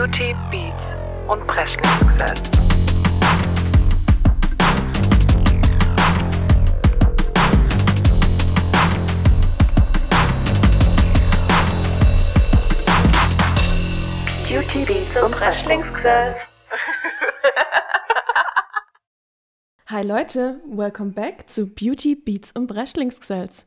Beauty, Beats und Presley-Success. Beauty, Beats und Presley-Success. Hi Leute, welcome back zu Beauty, Beats und Breschlingsgesetz.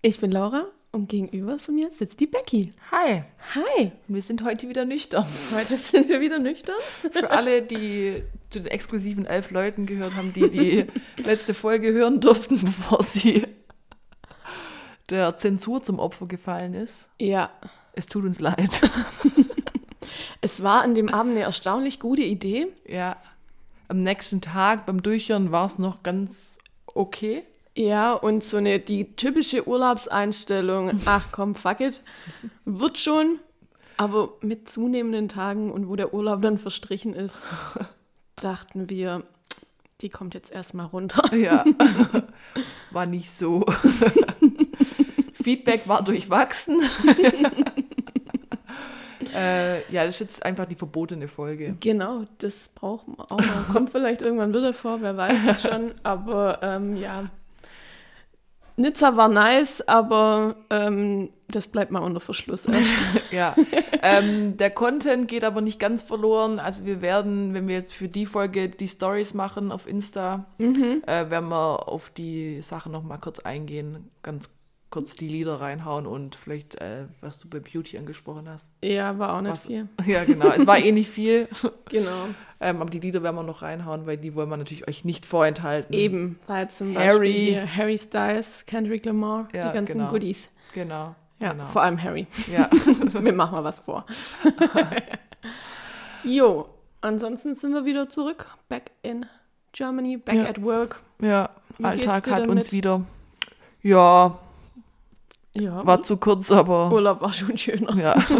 Ich bin Laura und gegenüber von mir sitzt die Becky. Hi, Hi, wir sind heute wieder nüchtern. heute sind wir wieder nüchtern. Für alle, die zu den exklusiven elf Leuten gehört haben, die die letzte Folge hören durften, bevor sie der Zensur zum Opfer gefallen ist. Ja, Es tut uns leid. es war an dem Abend eine erstaunlich gute Idee. Ja, am nächsten Tag beim Durchhören war es noch ganz okay. Ja, und so eine, die typische Urlaubseinstellung, ach komm, fuck it, wird schon. Aber mit zunehmenden Tagen und wo der Urlaub dann verstrichen ist, dachten wir, die kommt jetzt erstmal runter. Ja, war nicht so. Feedback war durchwachsen. äh, ja, das ist jetzt einfach die verbotene Folge. Genau, das braucht man auch mal. Kommt vielleicht irgendwann wieder vor, wer weiß es schon. Aber ähm, ja, Nizza war nice, aber ähm, das bleibt mal unter Verschluss. Ja, ähm, der Content geht aber nicht ganz verloren. Also wir werden, wenn wir jetzt für die Folge die Stories machen auf Insta, äh, werden wir auf die Sachen noch mal kurz eingehen, ganz kurz die Lieder reinhauen und vielleicht, äh, was du bei Beauty angesprochen hast. ja, war auch nicht Was, viel. ja, genau. Es war eh nicht viel, Genau. ähm, aber die Lieder werden wir noch reinhauen, weil die wollen wir natürlich euch nicht vorenthalten. Eben, weil zum Beispiel Harry. hier Harry Styles, Kendrick Lamar, Ja, die ganzen genau. Goodies. Genau. Ja, genau. vor allem Harry. Ja. Wir machen mal was vor. jo, ansonsten sind wir wieder zurück. Back in Germany, back Ja. at work. ja, Wie Alltag hat damit? uns wieder. Ja, Ja, war zu kurz, aber Urlaub war schon schöner. ja.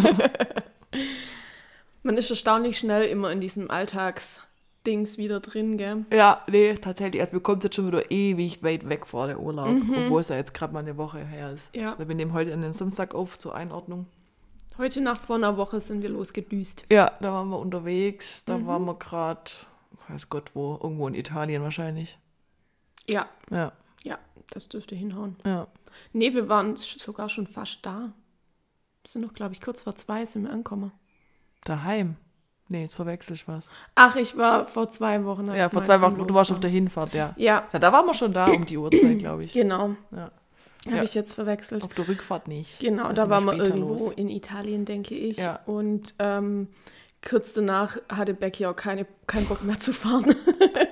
Man ist erstaunlich schnell immer in diesem Alltagsdings wieder drin, gell? Ja, nee, tatsächlich. Also mir kommt jetzt schon wieder ewig weit weg vor der Urlaub, obwohl es ja jetzt gerade mal eine Woche her ist. Ja. Also wir nehmen heute an den Samstag auf zur Einordnung. Heute Nacht vor einer Woche sind wir losgedüst. Ja, da waren wir unterwegs. Da waren wir gerade, weiß Gott wo, irgendwo in Italien wahrscheinlich. Ja, Ja, ja, das dürfte hinhauen. ja. Nee, wir waren sogar schon fast da. Sind noch, glaube ich, kurz vor zwei sind wir angekommen. Daheim. Nee, jetzt verwechsel ich was. Ach, ich war vor zwei Wochen. Ja, vor zwei Wochen, du warst auf der Hinfahrt, ja. Ja, ja. Da waren wir schon da um die Uhrzeit, glaube ich. genau. Ja. Habe Ja. ich jetzt verwechselt. Auf der Rückfahrt nicht. Genau, Da da waren wir irgendwo los. in Italien, denke ich. Ja. Und ähm, kurz danach hatte Becky auch keine, keinen Bock mehr zu fahren.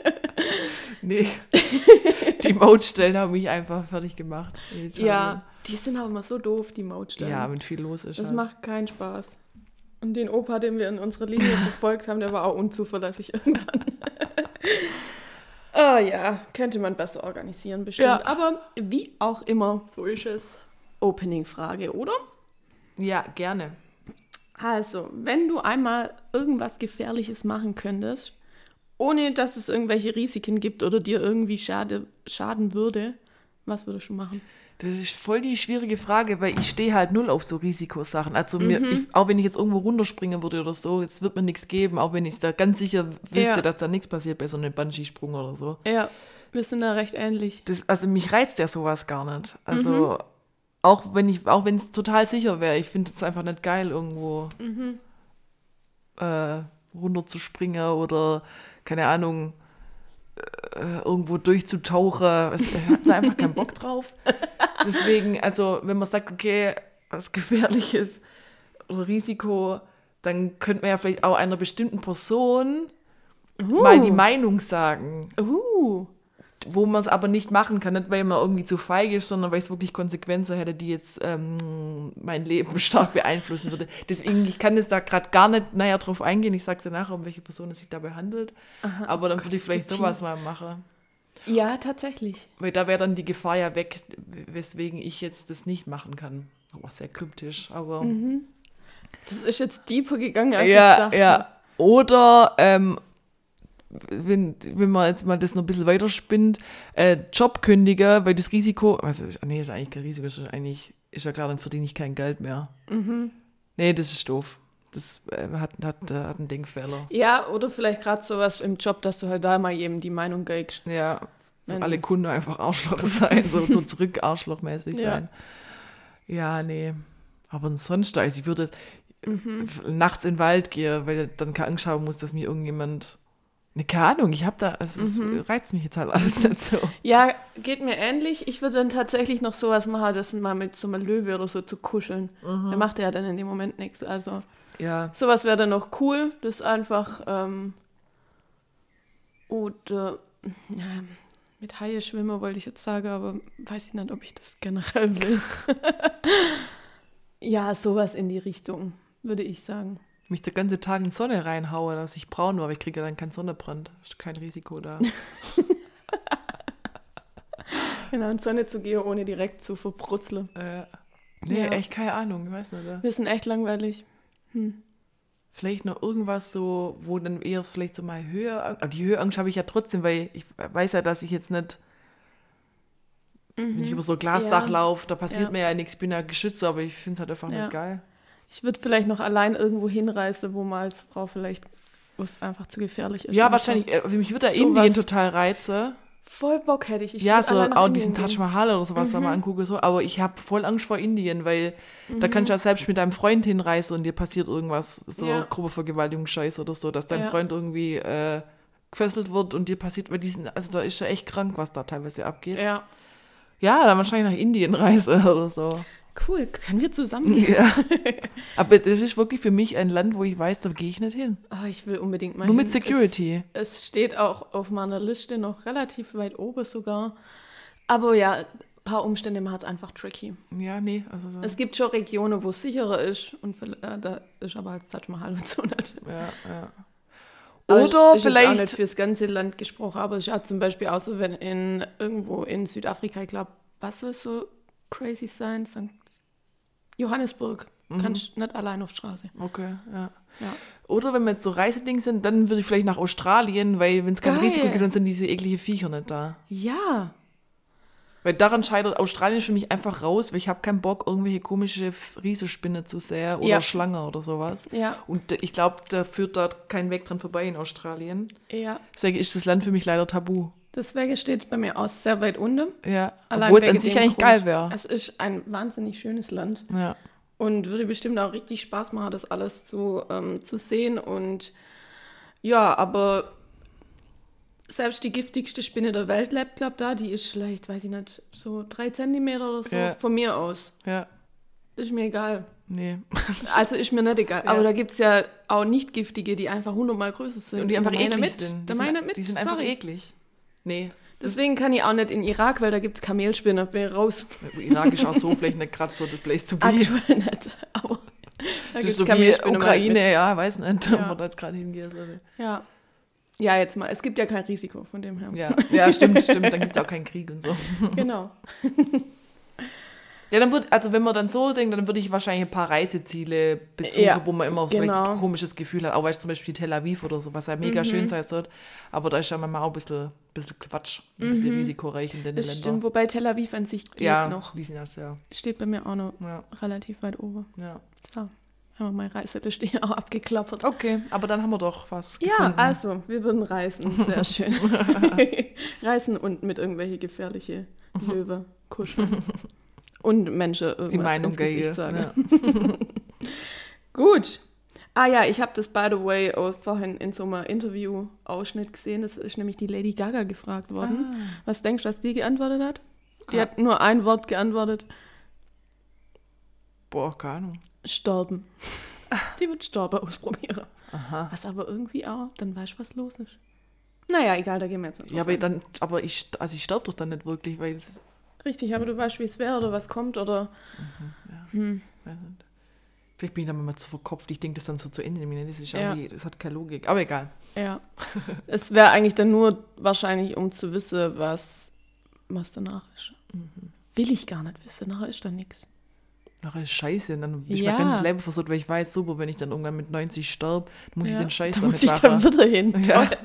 Nee. die Mautstellen haben mich einfach fertig gemacht. ja, die sind aber immer so doof, die Mautstellen. Ja, wenn viel los ist. Das halt. macht keinen Spaß. Und den Opa, den wir in unserer Linie verfolgt haben, der war auch unzuverlässig irgendwann. Ah ja, könnte man besser organisieren, bestimmt. Ja. Aber wie auch immer, So ist es. Opening-Frage, oder? Ja, gerne. Also, wenn du einmal irgendwas Gefährliches machen könntest, ohne dass es irgendwelche Risiken gibt oder dir irgendwie schade, schaden würde, was würdest du machen? Das ist voll die schwierige Frage, weil ich stehe halt null auf so Risikosachen. Also mir, ich, auch wenn ich jetzt irgendwo runterspringen würde oder so, es wird mir nichts geben, auch wenn ich da ganz sicher wüsste, Ja. dass da nichts passiert bei so einem Bungee-Sprung oder so. Ja, wir sind da recht ähnlich. Das, also mich reizt ja sowas gar nicht. Also auch wenn ich, auch wenn es total sicher wäre, ich finde es einfach nicht geil, irgendwo äh, runterzuspringen oder keine Ahnung äh, irgendwo durchzutauchen. Ich habe da einfach keinen Bock drauf. Deswegen, also wenn man sagt, okay, was Gefährliches oder Risiko, dann könnte man ja vielleicht auch einer bestimmten Person mal die Meinung sagen Uh, wo man es aber nicht machen kann, nicht weil man irgendwie zu feige ist, sondern weil es wirklich Konsequenzen hätte, die jetzt ähm, mein Leben stark beeinflussen würde. Deswegen, ich kann jetzt da gerade gar nicht näher drauf eingehen. Ich sage dir nachher, um welche Person es sich dabei handelt. aber dann würde ich vielleicht sowas mal machen. ja, tatsächlich. Weil da wäre dann die Gefahr ja weg, weswegen ich jetzt das nicht machen kann. Oh, sehr kryptisch, aber... Das ist jetzt deeper gegangen, als ich ja, dachte. ja. Oder ähm, wenn, wenn man jetzt mal das noch ein bisschen weiter spinnt, äh, Job kündigen, weil das Risiko, also ist- nee, ist eigentlich kein Risiko, ist eigentlich, ist ja klar, dann verdiene ich kein Geld mehr. Nee, das ist doof. das äh, hat, hat, äh, hat einen Denkfehler. Ja, oder vielleicht gerade sowas im Job, dass du halt da mal jedem die Meinung geigst. Ja, so alle Kunden einfach Arschloch sein, so, so zurück Arschlochmäßig Ja. sein. Ja, nee. Aber sonst, also ich würde Mhm. nachts in den Wald gehen, weil ich dann keine Angst haben muss, dass mir irgendjemand. Ne, keine Ahnung, ich habe da, es Mhm. reizt mich jetzt halt alles nicht so. Ja, geht mir ähnlich. Ich würde dann tatsächlich noch sowas machen, das mal mit so einem Löwe oder so zu kuscheln. Der macht ja dann in dem Moment nichts. Also Ja, sowas wäre dann noch cool. Das einfach ähm, oder ja, mit Haie schwimmen wollte ich jetzt sagen, aber weiß ich nicht, ob ich das generell will. ja, sowas in die Richtung, würde ich sagen. Mich der ganze Tag in Sonne reinhaue, dass ich braun war, aber ich kriege ja dann keinen Sonnenbrand. Ist kein Risiko da. Genau, in die Sonne zu gehen, ohne direkt zu verbrutzeln. äh, nee, Ja. echt keine Ahnung, ich weiß nicht. Ja. Wir sind echt langweilig. Vielleicht noch irgendwas so, wo dann eher vielleicht so mal Höhe, aber die Höheangst habe ich ja trotzdem, weil ich weiß ja, dass ich jetzt nicht, wenn ich über so ein Glasdach Ja. laufe, da passiert Ja. mir ja nichts, ich bin ja geschützt, aber ich finde es halt einfach Ja. nicht geil. Ich würde vielleicht noch allein irgendwo hinreisen, wo man als Frau vielleicht wo es einfach zu gefährlich ist. Ja, wahrscheinlich, äh, für mich würde da. Indien total reizen. Voll Bock hätte ich. ich ja, so auch diesen. Taj Mahal oder sowas da mal Mhm. angucke, so, aber ich habe voll Angst vor Indien, weil da kannst du ja selbst mit deinem Freund hinreisen und dir passiert irgendwas, so Ja. Gruppevergewaltigungsscheiß oder so, dass dein Ja. Freund irgendwie äh, gefesselt wird und dir passiert, weil diesen, also da ist ja echt krank, was da teilweise abgeht. Ja, Ja, dann wahrscheinlich nach Indien reise oder so. Cool. Können wir zusammen gehen? Ja. Aber das ist wirklich für mich ein Land, wo ich weiß, da gehe ich nicht hin. Ah, ich will unbedingt mal Nur mit hin. Security. Es, es steht auch auf meiner Liste noch relativ weit oben sogar. Aber ja, ein paar Umstände macht es einfach tricky. Ja, nee, also so. Es gibt schon Regionen, wo es sicherer ist. Und vielleicht- äh, da ist aber als Taj Mahal und so nicht. ja, ja. Oder ist jetzt auch nicht vielleicht fürs ganze Land gesprochen, aber ist ja zum Beispiel auch so, wenn in irgendwo in Südafrika, ich glaube, was soll so crazy sein? St. Johannesburg. Kannst nicht allein auf Straße. Okay, ja. Ja. Oder wenn wir jetzt so Reiseding sind, dann würde ich vielleicht nach Australien, weil wenn es kein Geil. Risiko gibt, dann sind diese eklige Viecher nicht da. Ja. Weil daran scheitert Australien für mich einfach raus, weil ich habe keinen Bock, irgendwelche komische Riesenspinne zu sehen oder Ja. Schlange oder sowas. Ja. Und ich glaube, da führt dort kein Weg dran vorbei in Australien. Ja. Deswegen ist das Land für mich leider tabu. Deswegen steht es bei mir aus sehr weit unten. Ja, Allein obwohl es an sich eigentlich Grund. geil wäre. Es ist ein wahnsinnig schönes Land Ja. und würde bestimmt auch richtig Spaß machen, das alles zu, ähm, zu sehen. Und ja, aber selbst die giftigste Spinne der Welt lebt, glaube da, die ist vielleicht, weiß ich nicht, so drei Zentimeter oder so Ja. von mir aus. Ja, Ist mir egal. nee. Also ist mir nicht egal. Ja. Aber da gibt es ja auch nicht giftige, die einfach hundertmal größer sind. Und die einfach eklig mit. sind. Die sind, mit. die sind einfach Sorry. eklig. Nee, Deswegen kann ich auch nicht in Irak, weil da gibt es Kamelspinne. Bin ich raus. Irak ist auch so vielleicht nicht gerade so the place to be. Aktuell nicht. Aber da Das gibt's ist so wie Ukraine, ja, weiß nicht, Ja. wo da jetzt gerade hingeht. Ja. Ja, jetzt mal. Es gibt ja kein Risiko von dem her. Ja, ja stimmt, stimmt. Dann gibt es auch keinen Krieg und so. Genau. Ja, dann wird, also wenn man dann so denkt, dann würde ich wahrscheinlich ein paar Reiseziele besuchen, Ja, wo man immer so genau. ein komisches Gefühl hat. Auch weißt du, zum Beispiel Tel Aviv oder so, was ja mega Mhm. schön sein soll. Aber da ist ja manchmal auch ein bisschen, bisschen Quatsch, ein bisschen risikoreich in den Mhm. Das Ländern. stimmt. Wobei Tel Aviv an sich geht ja, noch. die sind ja sehr, Steht bei mir auch noch ja, relativ weit oben. ja. So. Haben wir meine Reiseliste hier auch abgeklappert. Okay, aber dann haben wir doch was Ja, gefunden. also, wir würden reisen. Sehr schön. reisen und mit irgendwelche gefährliche Löwe kuscheln. Und Menschen die Meinung ins Gesicht geil. sagen. Ja. Gut. Ah ja, ich habe das, by the way, vorhin in so einem Interview-Ausschnitt gesehen. Das ist nämlich die Lady Gaga gefragt worden. Ah. Was denkst du, dass die geantwortet hat? Die Ah. hat nur ein Wort geantwortet. Boah, keine Ahnung. Sterben. Die wird Sterben ausprobieren. Aha. Was aber irgendwie auch, dann weißt du, was los ist. Naja, egal, da gehen wir jetzt nicht Ja, aber dann, aber ich, also ich sterbe doch dann nicht wirklich, weil es, Richtig, aber du weißt, wie es wäre oder was kommt oder. Hm. weiß nicht. Vielleicht bin ich dann mal zu verkopft. Ich denke das dann so zu Ende. Das ist Ja. das hat keine Logik. Aber egal. Ja. es wäre eigentlich dann nur wahrscheinlich, um zu wissen, was, was danach ist. Will ich gar nicht wissen, nachher ist dann nichts. Nachher ist scheiße. Und dann bin ich Ja. mein ganzes Leben versucht, weil ich weiß, super, wenn ich dann irgendwann mit 90 sterbe, dann muss ich Ja, den Scheiß da damit muss ich dann wieder hin. Ja.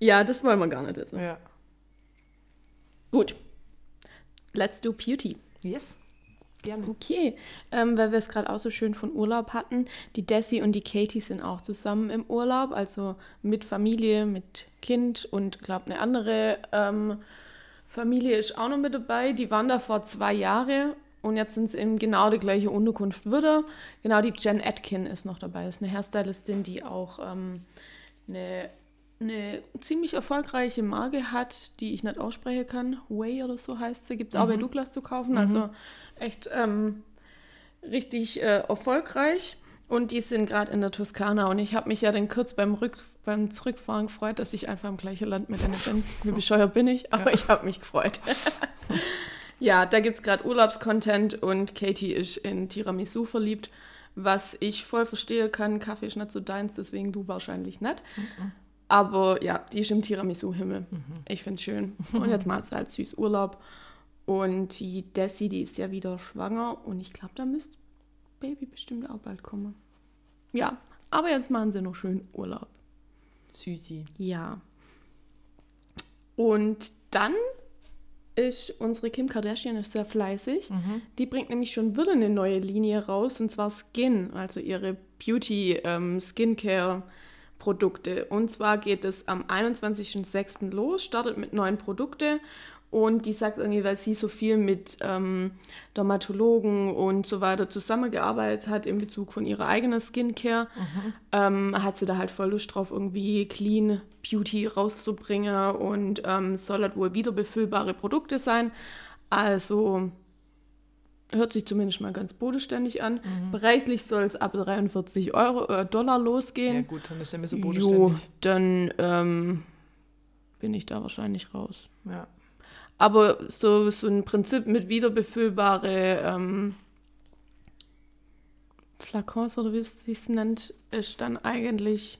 Ja, das wollen wir gar nicht wissen. ja. Gut. Let's do Beauty. Yes. Gerne. Okay, ähm, weil wir es gerade auch so schön von Urlaub hatten. Die Desi und die Katie sind auch zusammen im Urlaub, also mit Familie, mit Kind und glaube eine andere ähm, Familie ist auch noch mit dabei. Die waren da vor zwei Jahren und jetzt sind sie in genau die gleiche Unterkunft wieder. Genau, die Jen Atkin ist noch dabei. Das ist eine Hairstylistin, die auch ähm, eine, eine ziemlich erfolgreiche Marke hat, die ich nicht aussprechen kann. Way oder so heißt sie. Gibt es auch bei Douglas zu kaufen. Also echt ähm, richtig äh, erfolgreich. Und die sind gerade in der Toskana. Und ich habe mich ja dann kurz beim, Rück beim Zurückfahren gefreut, dass ich einfach im gleichen Land mit denen bin. Wie bescheuert bin ich, aber ich habe mich gefreut. ja, da gibt es gerade Urlaubscontent und Katie ist in Tiramisu verliebt, was ich voll verstehe kann. Kaffee ist nicht so deins, deswegen du wahrscheinlich nicht. Aber ja, die ist im Tiramisu-Himmel. Ich finde es schön. Und jetzt macht sie halt süß Urlaub. Und die Desi, die ist ja wieder schwanger. Und ich glaube, da müsste Baby bestimmt auch bald kommen. Ja, aber jetzt machen sie noch schön Urlaub. Süßi. Ja. Und dann ist unsere Kim Kardashian ist sehr fleißig. Die bringt nämlich schon wieder eine neue Linie raus, und zwar Skin, also ihre Beauty ähm, Skincare Produkte. Und zwar geht es am 21.06. los, startet mit neuen Produkten und die sagt irgendwie, weil sie so viel mit ähm, Dermatologen und so weiter zusammengearbeitet hat in Bezug von ihrer eigenen Skincare, ähm, hat sie da halt voll Lust drauf, irgendwie Clean Beauty rauszubringen und ähm, soll halt wohl wiederbefüllbare Produkte sein. Also hört sich zumindest mal ganz bodenständig an. Preislich soll es ab 43 Euro, äh, Dollar losgehen. Ja gut, dann ist mir so jo, bodenständig. dann ähm, bin ich da wahrscheinlich raus. Ja. Aber so, so ein Prinzip mit wiederbefüllbare ähm, Flakons oder wie es sich nennt, ist dann eigentlich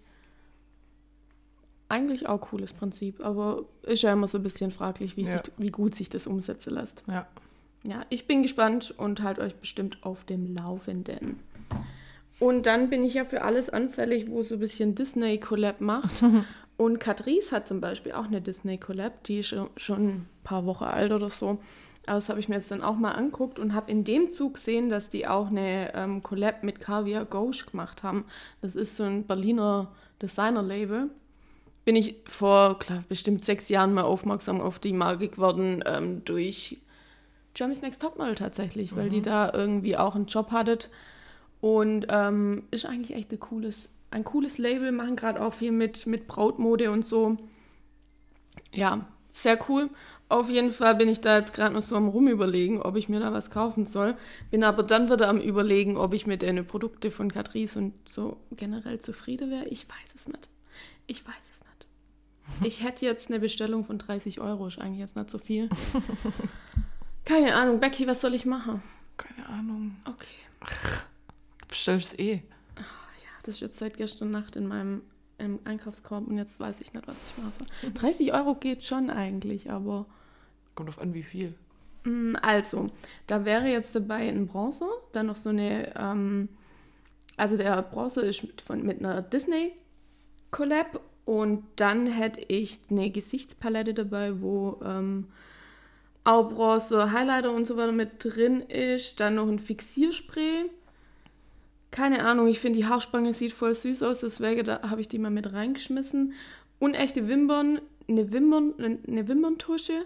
eigentlich auch cooles Prinzip, aber ist ja immer so ein bisschen fraglich, wie, Ja. sich, wie gut sich das umsetzen lässt. Ja. Ja, ich bin gespannt und halt euch bestimmt auf dem Laufenden. Und dann bin ich ja für alles anfällig, wo so ein bisschen Disney Collab macht. Und Catrice hat zum Beispiel auch eine Disney Collab, die ist schon, schon ein paar Wochen alt oder so. Aber das habe ich mir jetzt dann auch mal anguckt und habe in dem Zug gesehen, dass die auch eine ähm, Collab mit Caviar Gauche gemacht haben. Das ist so ein Berliner Designer-Label. Bin ich vor klar, bestimmt sechs Jahren mal aufmerksam auf die Marke geworden ähm, durch Jeremy's Next Topmodel tatsächlich, weil die da irgendwie auch einen Job hattet. Und ähm, ist eigentlich echt ein cooles, ein cooles Label, machen gerade auch viel mit, mit Brautmode und so. Ja, sehr cool. Auf jeden Fall bin ich da jetzt gerade noch so am Rumüberlegen, ob ich mir da was kaufen soll. Bin aber dann wieder am Überlegen, ob ich mit den Produkten von Catrice und so generell zufrieden wäre. Ich weiß es nicht. Ich weiß es nicht. Ich hätte jetzt eine Bestellung von 30 Euro, ist eigentlich jetzt nicht so viel. Keine Ahnung, Becky, was soll ich machen? Keine Ahnung. Okay. Du bestellst eh. Ja, das ist jetzt seit gestern Nacht in meinem im Einkaufskorb und jetzt weiß ich nicht, was ich mache. soll. 30 Euro geht schon eigentlich, aber Kommt auf an, wie viel. mm, also, da wäre jetzt dabei ein Bronzer, dann noch so eine, ähm, also der Bronzer ist mit, von, mit einer Disney Collab und dann hätte ich eine Gesichtspalette dabei, wo ähm, auch Bronzer, Highlighter und so weiter mit drin ist, dann noch ein Fixierspray. Keine Ahnung, ich finde die Haarspange sieht voll süß aus, deswegen da habe ich die mal mit reingeschmissen. Unechte Wimpern, eine, Wimpern, eine Wimperntusche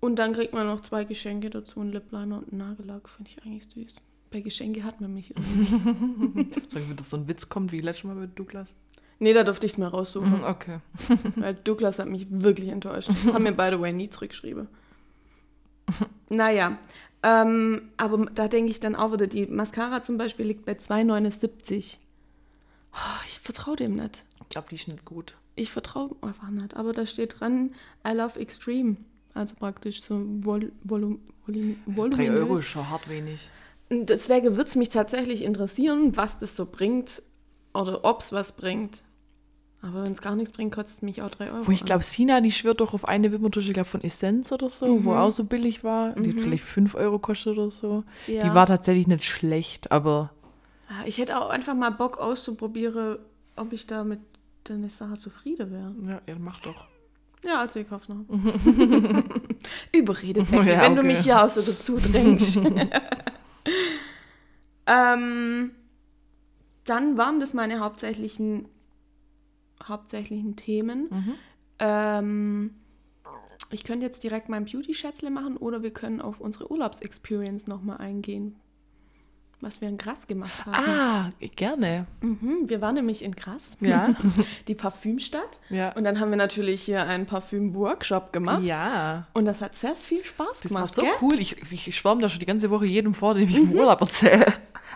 und dann kriegt man noch zwei Geschenke dazu, ein Lipliner und einen Nagellack, finde ich eigentlich süß. Bei Geschenke hat man mich irgendwie. Sagen wir, dass so ein Witz kommt wie letztes Mal bei Douglas. nee, da durfte ich es mir raussuchen, Okay. weil Douglas hat mich wirklich enttäuscht. Haben mir, by the way, nie zurückgeschrieben. Naja, ähm, aber da denke ich dann auch wieder, die Mascara zum Beispiel liegt bei 2,79. Oh, ich vertraue dem nicht. Ich glaube, die ist nicht gut. Ich vertraue einfach nicht. Aber da steht dran, I love extreme. Also praktisch so Vol Volum Volum Also drei Euro ist voluminös. schon hart wenig. Deswegen würde es mich tatsächlich interessieren, was das so bringt oder ob es was bringt. Aber wenn es gar nichts bringt, kostet es mich auch 3 Euro. Wo ich glaube, Sina, die schwört doch auf eine Wimperntusche, glaube von Essenz oder so, wo auch so billig war. Die hat vielleicht 5 Euro gekostet oder so. Ja. Die war tatsächlich nicht schlecht, aber Ja, Ich hätte auch einfach mal Bock auszuprobieren, ob ich da mit der Sache zufrieden wäre. ja, ja mach doch. Ja, also ich kauf's noch. Überredet, Becky, Ja, wenn du okay. mich ja auch so dazu drängst. Ähm, dann waren das meine hauptsächlichen, hauptsächlichen Themen. Mhm. Ähm, ich könnte jetzt direkt mein Beauty-Schätzle machen oder wir können auf unsere Urlaubsexperience nochmal eingehen. Was wir in Gras gemacht haben. Ah, gerne. Mhm, wir waren nämlich in Gras, Ja. die Parfümstadt. Ja. Und dann haben wir natürlich hier einen Parfüm-Workshop gemacht. Ja. Und das hat sehr viel Spaß Das war gemacht, so gell? cool. Ich, ich, schwärme da schon die ganze Woche jedem vor, dem ich im Urlaub erzähle.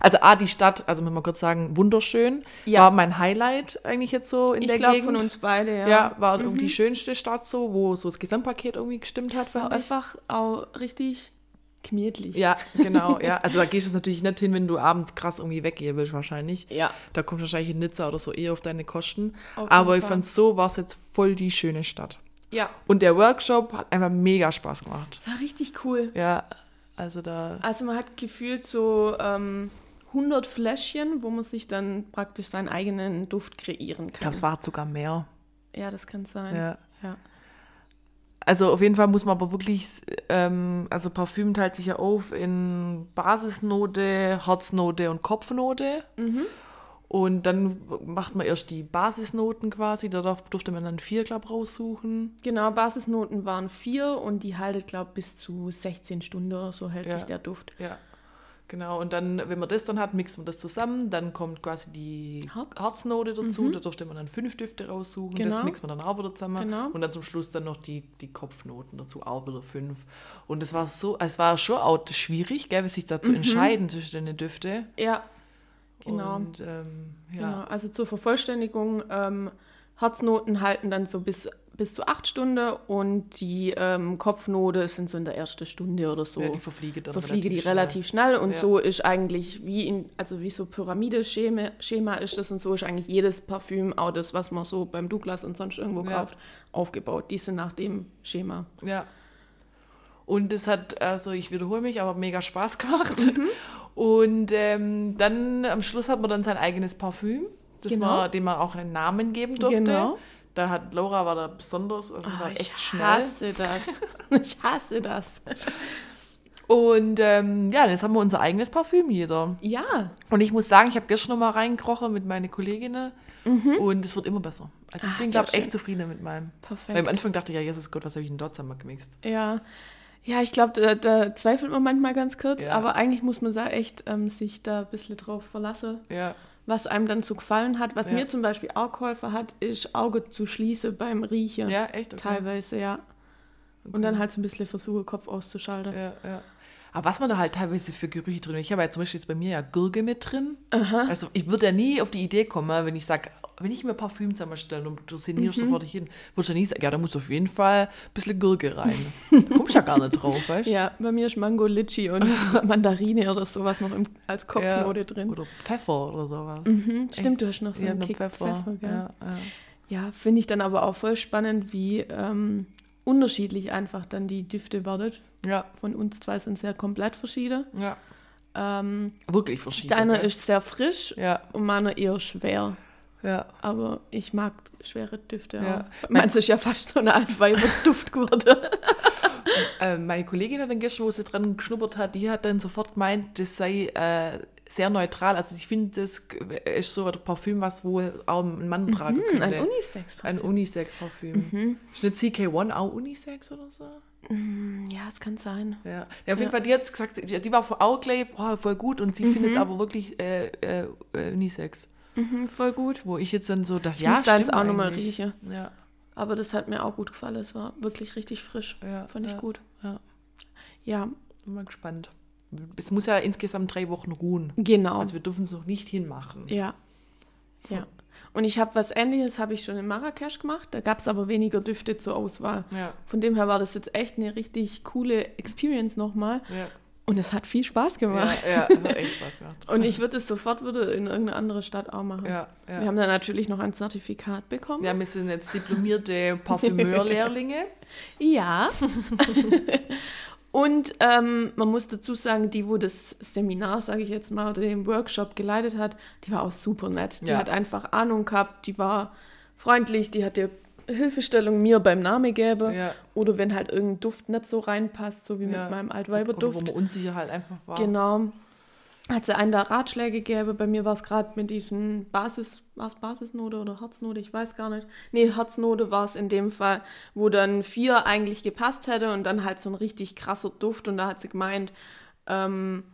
Also A, die Stadt, also muss man kurz sagen, wunderschön. Ja. War mein Highlight eigentlich jetzt so in Ich der glaube Gegend. von uns beide, ja. Ja, war irgendwie die schönste Stadt so, wo so das Gesamtpaket irgendwie gestimmt hat. Es war einfach auch richtig gemütlich. Ja, genau, ja. Also da gehst du natürlich nicht hin, wenn du abends krass irgendwie weggehen willst wahrscheinlich. Ja. Da kommst du wahrscheinlich in Nizza oder so eher auf deine Kosten. Auf Aber ich fand so war es jetzt voll die schöne Stadt. Ja. Und der Workshop hat einfach mega Spaß gemacht. Das war richtig cool. Ja, also da. Also man hat gefühlt so ähm, 100 Fläschchen, wo man sich dann praktisch seinen eigenen Duft kreieren Ich kann. glaube, es war sogar mehr. ja, das kann sein. Ja. ja. Also auf jeden Fall muss man aber wirklich, ähm, also Parfüm teilt sich ja auf in Basisnote, Herznote und Kopfnote. Mhm. Und dann macht man erst die Basisnoten quasi, da darf, durfte man dann vier, glaube raussuchen. Genau, Basisnoten waren vier und die haltet, glaube ich, bis zu 16 Stunden oder so hält Ja. sich der Duft. Ja, genau. Und dann, wenn man das dann hat, mixt man das zusammen. Dann kommt quasi die Herz. Herznote dazu. Da durfte man dann fünf Düfte raussuchen. Das Genau. mixt man dann auch wieder zusammen. Genau. Und dann zum Schluss dann noch die, die Kopfnoten dazu, auch wieder fünf. Und es war so, es war schon auch schwierig, gell, sich da zu entscheiden zwischen den Düfte. Ja, genau. Und ähm, ja. genau. Also zur Vervollständigung, ähm, Herznoten halten dann so bis, bis zu acht Stunden und die ähm, Kopfnote sind so in der ersten Stunde oder so. ja, die verfliege dann verfliege die schnell. relativ schnell und Ja. so ist eigentlich wie in, also wie so Pyramideschema Schema ist das und so ist eigentlich jedes Parfüm, auch das, was man so beim Douglas und sonst irgendwo Ja. kauft, aufgebaut. Die sind nach dem Schema. Ja. Und es hat, also ich wiederhole mich, aber mega Spaß gemacht. Mhm. Und ähm, dann am Schluss hat man dann sein eigenes Parfüm, das Genau. man, dem man auch einen Namen geben durfte. Genau. Da hat Laura war da besonders, also Ah, war ich echt schnell. hasse das. ich hasse das. Und ähm, ja, jetzt haben wir unser eigenes Parfüm jeder. Ja, Und ich muss sagen, ich habe gestern noch mal reingekrochen mit meinen Kolleginnen und es wird immer besser. Also ich Ah, bin, glaube echt zufrieden mit meinem. perfekt. Weil am Anfang dachte ich, ja, Jesus Gott, was habe ich denn dort zusammen gemixt? Ja, ja ich glaube, da, da zweifelt man manchmal ganz kurz, Ja. aber eigentlich muss man da echt ähm, sich da ein bisschen drauf verlassen, Ja, was einem dann so gefallen hat. Was Ja. mir zum Beispiel auch geholfen hat, ist Auge zu schließen beim Riechen. ja, echt? Okay. Teilweise, ja. Und dann halt so ein bisschen versuche, Kopf auszuschalten. Ja, ja. Aber was man da halt teilweise für Gerüche drin Ich habe ja zum Beispiel jetzt bei mir ja Gurke mit drin. Also ich würde ja nie auf die Idee kommen, wenn ich sage, wenn ich mir Parfüm zusammenstelle und du sinnierst Mhm. sofort hin, würde ich ja nie sagen, ja, da muss auf jeden Fall ein bisschen Gurke rein. da kommst du ja gar nicht drauf, weißt du? Ja, bei mir ist Mango, Litchi und Mandarine oder sowas noch im, als Kopfnote drin. Oder Pfeffer oder sowas. Mhm, stimmt, du hast noch so Ja, einen Kick Pfeffer. Pfeffer, ja, ja. Ja, finde ich dann aber auch voll spannend, wie ähm, unterschiedlich einfach dann die Düfte werden. ja, Von uns zwei sind sehr komplett verschieden. ja. Ähm, Wirklich verschieden. deiner gell? ist sehr frisch Ja, und meiner eher schwer. ja. Aber ich mag schwere Düfte Ja. auch. Meins ist ja fast so eine Altweiberduft geworden. Äh, meine Kollegin hat dann gestern, wo sie dran geschnuppert hat, die hat dann sofort gemeint, das sei äh, sehr neutral. Also ich finde, das ist so ein Parfüm, was wohl auch ein Mann tragen Hm, könnte. ein Unisex. Ein Unisex-Parfüm. Ist nicht CK1 auch Unisex oder so? Ja, es kann sein. Ja. ja auf jeden Ja. Fall, die hat gesagt, die, war auch gleich boah, voll gut und sie Mhm. findet aber wirklich äh, äh, äh, Unisex. Mhm, voll gut. Wo ich jetzt dann so dachte, Ich ja, muss da jetzt auch nochmal riechen. Ja, Aber das hat mir auch gut gefallen. Es war wirklich richtig frisch. ja. Fand ich ja, gut. Ja, Ja, bin mal gespannt. Es muss ja insgesamt drei Wochen ruhen. genau. Also wir dürfen es noch nicht hinmachen. Ja. Ja. Und ich habe was ähnliches habe ich schon in Marrakesch gemacht. Da gab es aber weniger Düfte zur Auswahl. Ja, Von dem her war das jetzt echt eine richtig coole Experience nochmal. ja. Und es hat viel Spaß Ja, gemacht. ja, hat echt Spaß gemacht. Und ich würde es sofort wieder in irgendeine andere Stadt auch machen. Ja, ja. Wir haben dann natürlich noch ein Zertifikat bekommen. ja, wir sind jetzt diplomierte Parfümeur-Lehrlinge. Ja. Und ähm, man muss dazu sagen, die, wo das Seminar, sage ich jetzt mal, oder den Workshop geleitet hat, die war auch super nett. Die Ja. hat einfach Ahnung gehabt, die war freundlich, die hat dir Hilfestellung mir beim Namen gegeben. Ja. Oder wenn halt irgendein Duft nicht so reinpasst, so wie Ja. mit meinem Oder wo Altweiberduft. man unsicher halt einfach war. Genau. Hat sie einen da Ratschläge gegeben. Bei mir war es gerade mit diesen Basis, war es Basisnote oder Herznote, ich weiß gar nicht. Nee, Herznote war es in dem Fall, wo dann vier eigentlich gepasst hätte und dann halt so ein richtig krasser Duft. Und da hat sie gemeint, ähm,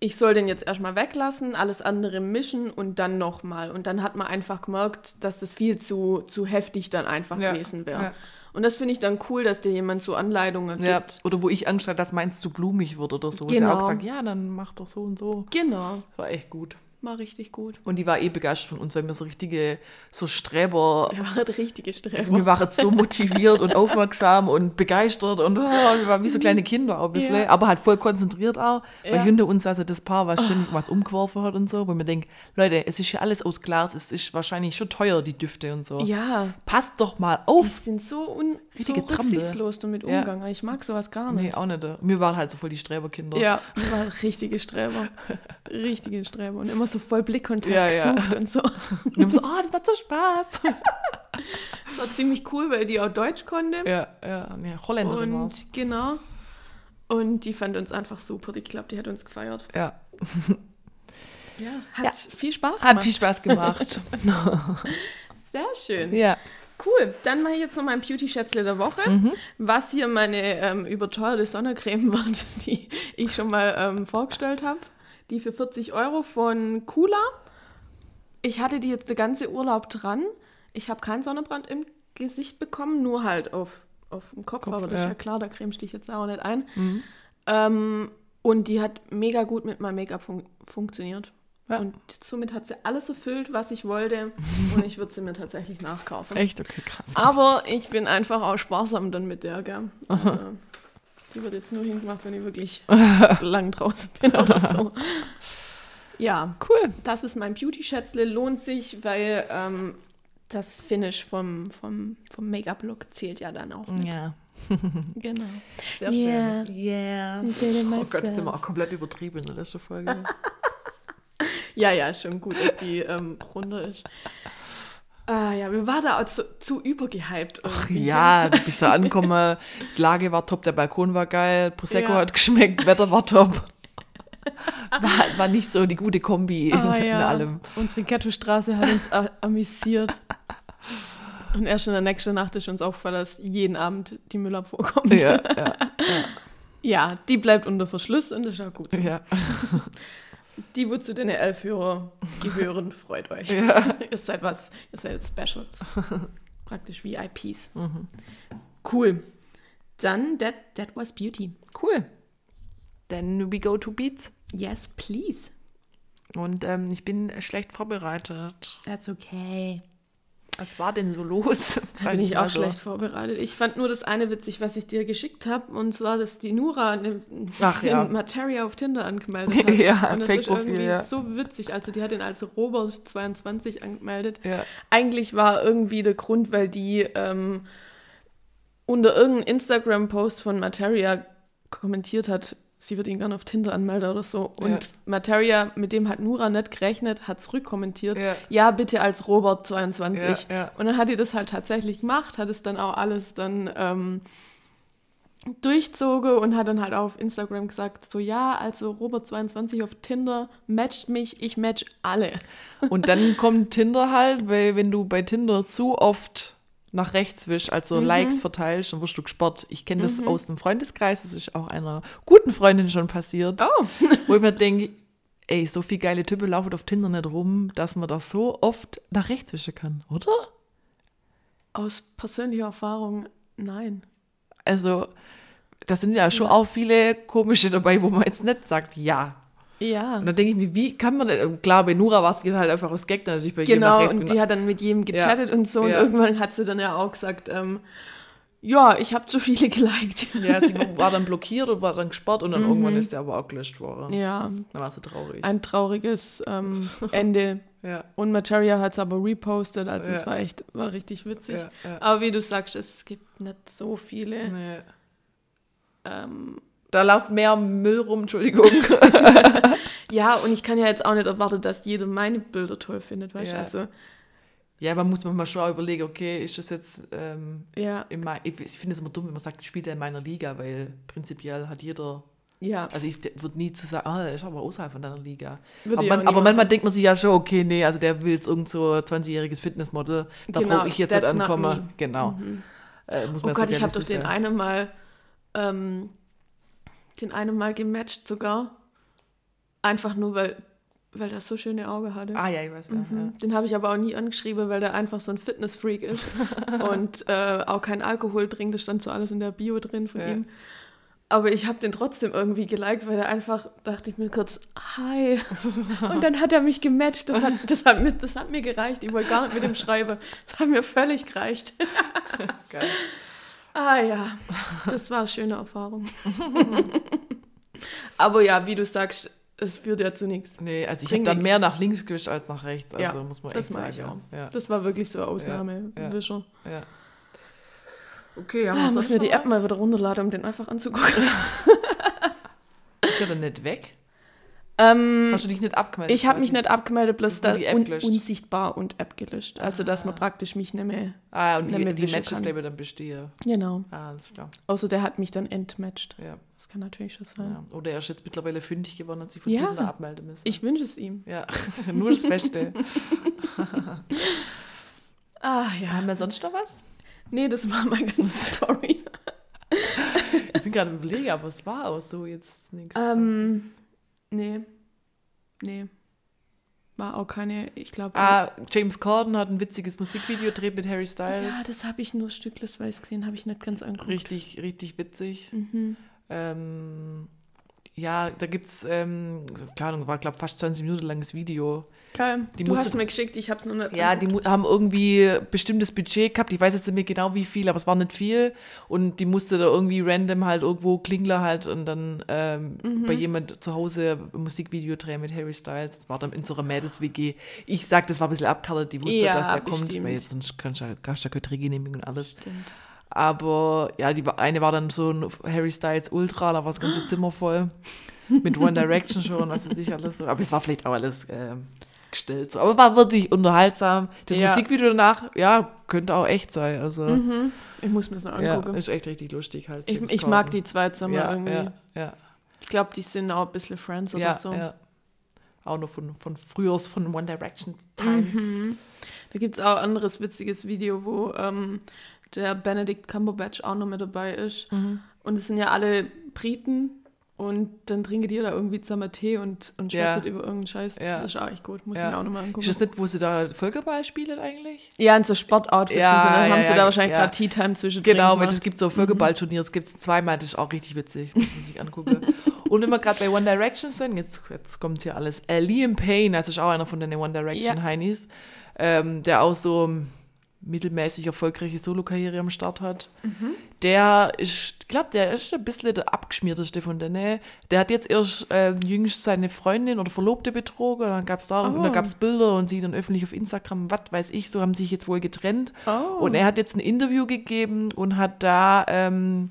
ich soll den jetzt erstmal weglassen, alles andere mischen und dann nochmal. Und dann hat man einfach gemerkt, dass das viel zu, zu heftig dann einfach Ja, gewesen wäre. ja. Und das finde ich dann cool, dass dir jemand so Anleitungen Ja, gibt. oder wo ich Angst hatte, dass meinst du blumig wird oder so. Wo sie Genau. auch gesagt, ja, dann mach doch so und so. Genau, War echt gut. War richtig gut. Und die war eh begeistert von uns, weil wir so richtige, so Streber, Der war der richtige also Streber. wir waren so motiviert und aufmerksam und begeistert und oh, wir waren wie so kleine Kinder auch ein bisschen, Ja. aber halt voll konzentriert auch, weil Ja. hinter uns also das Paar, was ständig was umgeworfen hat und so, wo man denkt, Leute, es ist ja alles aus Glas, es ist wahrscheinlich schon teuer, die Düfte und so. Ja, Passt doch mal die auf. sind so, un Richtige so rücksichtslos damit Ja. Umgang. Ich mag sowas gar Nee, nicht. auch nicht. Wir waren halt so voll die Streberkinder. Ja, die war richtige Streber. Richtige Streber. Und immer so voll Blickkontakt Ja, ja. gesucht und so. Und haben so, oh, das macht so Spaß. Das war ziemlich cool, weil die auch Deutsch konnte. ja, ja, nee, Holländerin war's. Und genau. Und die fand uns einfach super. Ich glaube, die hat uns gefeiert. Ja, Ja, hat Ja. viel Spaß hat gemacht. viel Spaß gemacht. Sehr schön. ja. Cool. Dann mache ich jetzt noch mein Beauty-Schätzle der Woche. Mhm. Was hier meine ähm, überteuerte Sonnencreme wird, die ich schon mal ähm, vorgestellt habe. Die für 40 Euro von Kula. Ich hatte die jetzt den ganzen Urlaub dran. Ich habe keinen Sonnenbrand im Gesicht bekommen, nur halt auf, auf dem Kopf, Kopf, aber das ja. ist ja klar, da cremst dich jetzt auch nicht ein. Mhm. Ähm, und die hat mega gut mit meinem Make-up fun funktioniert. Ja. Und somit hat sie alles erfüllt, was ich wollte. und ich würde sie mir tatsächlich nachkaufen. Echt? Okay, krass. Aber ich bin einfach auch sparsam dann mit der, gell? Also, die wird jetzt nur hingemacht, wenn ich wirklich lang draußen bin oder so. Ja, Cool. das ist mein Beauty-Schätzle. Lohnt sich, weil ähm, das Finish vom, vom, vom Make-up-Look zählt ja dann auch. mit. Ja. Genau. Sehr Yeah. schön. Yeah. Oh Gott, das sind wir auch komplett übertrieben in der letzten Folge. Ja, ja, ist schon gut, dass die ähm, runter ist. Ah, ja, wir waren da auch zu, zu übergehypt. Ach ja, du bist da angekommen, die Lage war top, der Balkon war geil, Prosecco Ja. hat geschmeckt, Wetter war top. War, war nicht so die gute Kombi in, Ah, in ja. allem. Unsere Ghetto-Straße hat uns amüsiert. Und erst in der nächsten Nacht ist uns aufgefallen, dass jeden Abend die Müllabfuhr kommt. Ja, ja, Ja, die bleibt unter Verschluss und das ist auch gut. ja. Die, wo zu den Elfhörer gehören, freut euch. Ja. ihr seid was, ihr seid Specials. Praktisch VIPs. Mhm. Cool. Dann, that, that was beauty. Cool. Then we go to Beats. Yes, please. Und ähm, ich bin schlecht vorbereitet. That's okay. Was war denn so los? Da bin ich auch Also, schlecht vorbereitet. Ich fand nur das eine witzig, was ich dir geschickt habe, und zwar, dass die Nura eine, Ach, ja. den Materia auf Tinder angemeldet hat. Ja, und das ist irgendwie ja. so witzig. Also die hat ihn als Robert22 angemeldet. Ja. Eigentlich war irgendwie der Grund, weil die ähm, unter irgendeinem Instagram-Post von Materia kommentiert hat, sie wird ihn gerne auf Tinder anmelden oder so. Und Ja. Materia, mit dem hat Nura nicht gerechnet, hat zurückkommentiert. Ja. Ja, bitte als Robert22. Ja, ja. Und dann hat die das halt tatsächlich gemacht, hat es dann auch alles dann ähm, durchzogen und hat dann halt auch auf Instagram gesagt, so ja, also Robert22 auf Tinder matcht mich, ich match alle. Und dann kommt Tinder halt, weil wenn du bei Tinder zu oft nach rechts wischst, also Likes verteilst, dann wirst du gesperrt. Ich kenne das aus dem Freundeskreis, das ist auch einer guten Freundin schon passiert. Oh. Wo ich mir denke, ey, so viele geile Typen laufen auf Tinder nicht rum, dass man das so oft nach rechts wischen kann, oder? Aus persönlicher Erfahrung, nein. Also, da sind ja schon auch viele komische dabei, wo man jetzt nicht sagt, ja. Ja. Und dann denke ich mir, wie kann man denn, klar, bei Nura war es halt einfach aus Gag, dann natürlich bei jedem nach Genau, und die hat dann mit jedem gechattet und so. Und Ja. irgendwann hat sie dann ja auch gesagt, ähm, ja, ich habe zu viele geliked. Ja, sie war dann blockiert und war dann gesperrt und dann irgendwann ist der aber auch gelöscht worden. Mhm. Ja, Dann war sie traurig. ein trauriges ähm, Ende. ja. Und Materia hat es aber repostet, also es Ja. war echt, war richtig witzig. Ja, ja. Aber wie du sagst, es gibt nicht so viele. Nee. Ähm, Da läuft mehr Müll rum, Entschuldigung. ja, und ich kann ja jetzt auch nicht erwarten, dass jeder meine Bilder toll findet, weißt du? Ja. Also, ja, man muss manchmal schon auch überlegen, okay, ist das jetzt ähm, ja. in mein, ich, ich finde es immer dumm, wenn man sagt, ich spiele in meiner Liga, weil prinzipiell hat jeder Ja, Also ich würde nie zu sagen, ah, der ist aber außerhalb von deiner Liga. Würde aber man, aber manchmal denkt man sich ja schon, okay, nee, also der will jetzt irgend so 20-jähriges Fitnessmodel, da Genau, brauche ich jetzt nicht ankommen. me. Genau. Äh, muss Oh Gott, ich habe doch den einen Mal, ähm, den einen Mal gematcht sogar. Einfach nur, weil, weil der so schöne Augen hatte. Ah ja, ich weiß. Ja, Mhm. Den habe ich aber auch nie angeschrieben, weil der einfach so ein Fitnessfreak ist und äh, auch kein Alkohol trinkt. Das stand so alles in der Bio drin von Ja. ihm. Aber ich habe den trotzdem irgendwie geliked, weil er einfach, dachte ich mir kurz, hi. Und dann hat er mich gematcht. Das hat, das hat, mir, das hat mir gereicht. Ich wollte gar nicht mit ihm schreiben. Das hat mir völlig gereicht. ja. Geil. Ah ja, das war eine schöne Erfahrung. Aber ja, wie du sagst, es führt ja zu nichts. Nee, also ich habe dann mehr nach links gewischt als nach rechts. Also Ja, muss man das echt mache sagen. ich auch. Ja. Das war wirklich so eine Ausnahme. Ja, ja. Ja. Okay, haben Ah, wir muss mir die App was? mal wieder runterladen, um den einfach anzugucken. Ist ja dann nicht weg? Ähm, Hast du dich nicht abgemeldet? ich habe mich quasi? nicht abgemeldet, bloß da un gelöscht. unsichtbar und App gelöscht. Also, dass man praktisch mich nicht mehr. Ah, und die, die Matches bleiben dann bestehen. Genau. Ah, alles klar. Außer der hat mich dann entmatcht. Ja, Das kann natürlich schon sein. ja. Oder er ist jetzt mittlerweile fündig geworden und sich von Ja. Tinder abmelden müssen. Ich wünsche es ihm. ja, nur das Beste. Ah ja. Haben wir sonst noch was? Nee, das war meine ganze Story. Ich bin gerade im Überlegen, aber es war auch so jetzt nichts. ähm, nee. Nee. War auch keine, ich glaube. Ah, James Corden hat ein witziges Musikvideo gedreht mit Harry Styles. ja, das habe ich nur stücklesweise gesehen, habe ich nicht ganz angeguckt. richtig, richtig witzig. Mhm. Ähm, ja, da gibt's, ähm, so, keine Ahnung, war glaube fast 20 Minuten langes Video. Geil. Die du musste- hast mir geschickt, ich habe es noch nicht Ja, die haben irgendwie bestimmtes Budget gehabt. Ich weiß jetzt nicht mehr genau wie viel, aber es war nicht viel. Und die musste da irgendwie random halt irgendwo Klingler halt und dann ähm, Mhm. bei jemand zu Hause ein Musikvideo drehen mit Harry Styles. Das war dann in so einer Mädels-WG. Ich sag, das war ein bisschen abkartet. Die wusste, Ja, dass der kommt. bestimmt. Weil jetzt sonst kannst du ja keine genehmigen und alles. Stimmt. Aber ja, die eine war dann so ein Harry Styles Ultra, da war das ganze Zimmer voll. Mit One Direction schon, was weiß ich alles so. Aber es war vielleicht auch alles ähm, gestellt. So. Aber war wirklich unterhaltsam. Das Ja. Musikvideo danach, ja, könnte auch echt sein. Also, Mhm. Ich muss mir das noch ja, angucken. ist echt richtig lustig halt. ich ich mag die zwei zusammen ja, irgendwie. ja, ja, Ich glaube, die sind auch ein bisschen Friends oder ja, so. ja. Auch noch von, von früher, von One Direction Times. Mhm. Da gibt es auch ein anderes witziges Video, wo ähm, der Benedict Cumberbatch auch noch mit dabei ist. Mhm. Und es sind ja alle Briten und dann trinken die da irgendwie zusammen Tee und, und Ja. schwätzen über irgendeinen Scheiß. Das Ja. ist auch echt gut. Muss Ja. ich mir auch nochmal angucken. Ist das nicht, wo sie da Völkerball spielen eigentlich? ja, in so Sportoutfits Ja, und so. Dann ja, haben sie ja, da wahrscheinlich ja. gerade Tea Time zwischendrin Genau, weil gemacht. es gibt so Völkerballturniere, es gibt es zweimal, das ist auch richtig witzig, muss man sich angucken. Und wenn wir gerade bei One Direction sind, jetzt, jetzt kommt hier alles. Äh, Liam Payne, das ist auch einer von den One Direction Ja. Heinis, ähm, der auch so mittelmäßig erfolgreiche Solokarriere am Start hat. Mhm. Der ist, ich glaube, der ist ein bisschen der abgeschmierteste von denen. Der hat jetzt erst äh, jüngst seine Freundin oder Verlobte betrogen, und dann gab es da, und Oh. dann gab's Bilder und sie dann öffentlich auf Instagram, was weiß ich, so haben sich jetzt wohl getrennt. oh. Und er hat jetzt ein Interview gegeben und hat da ähm,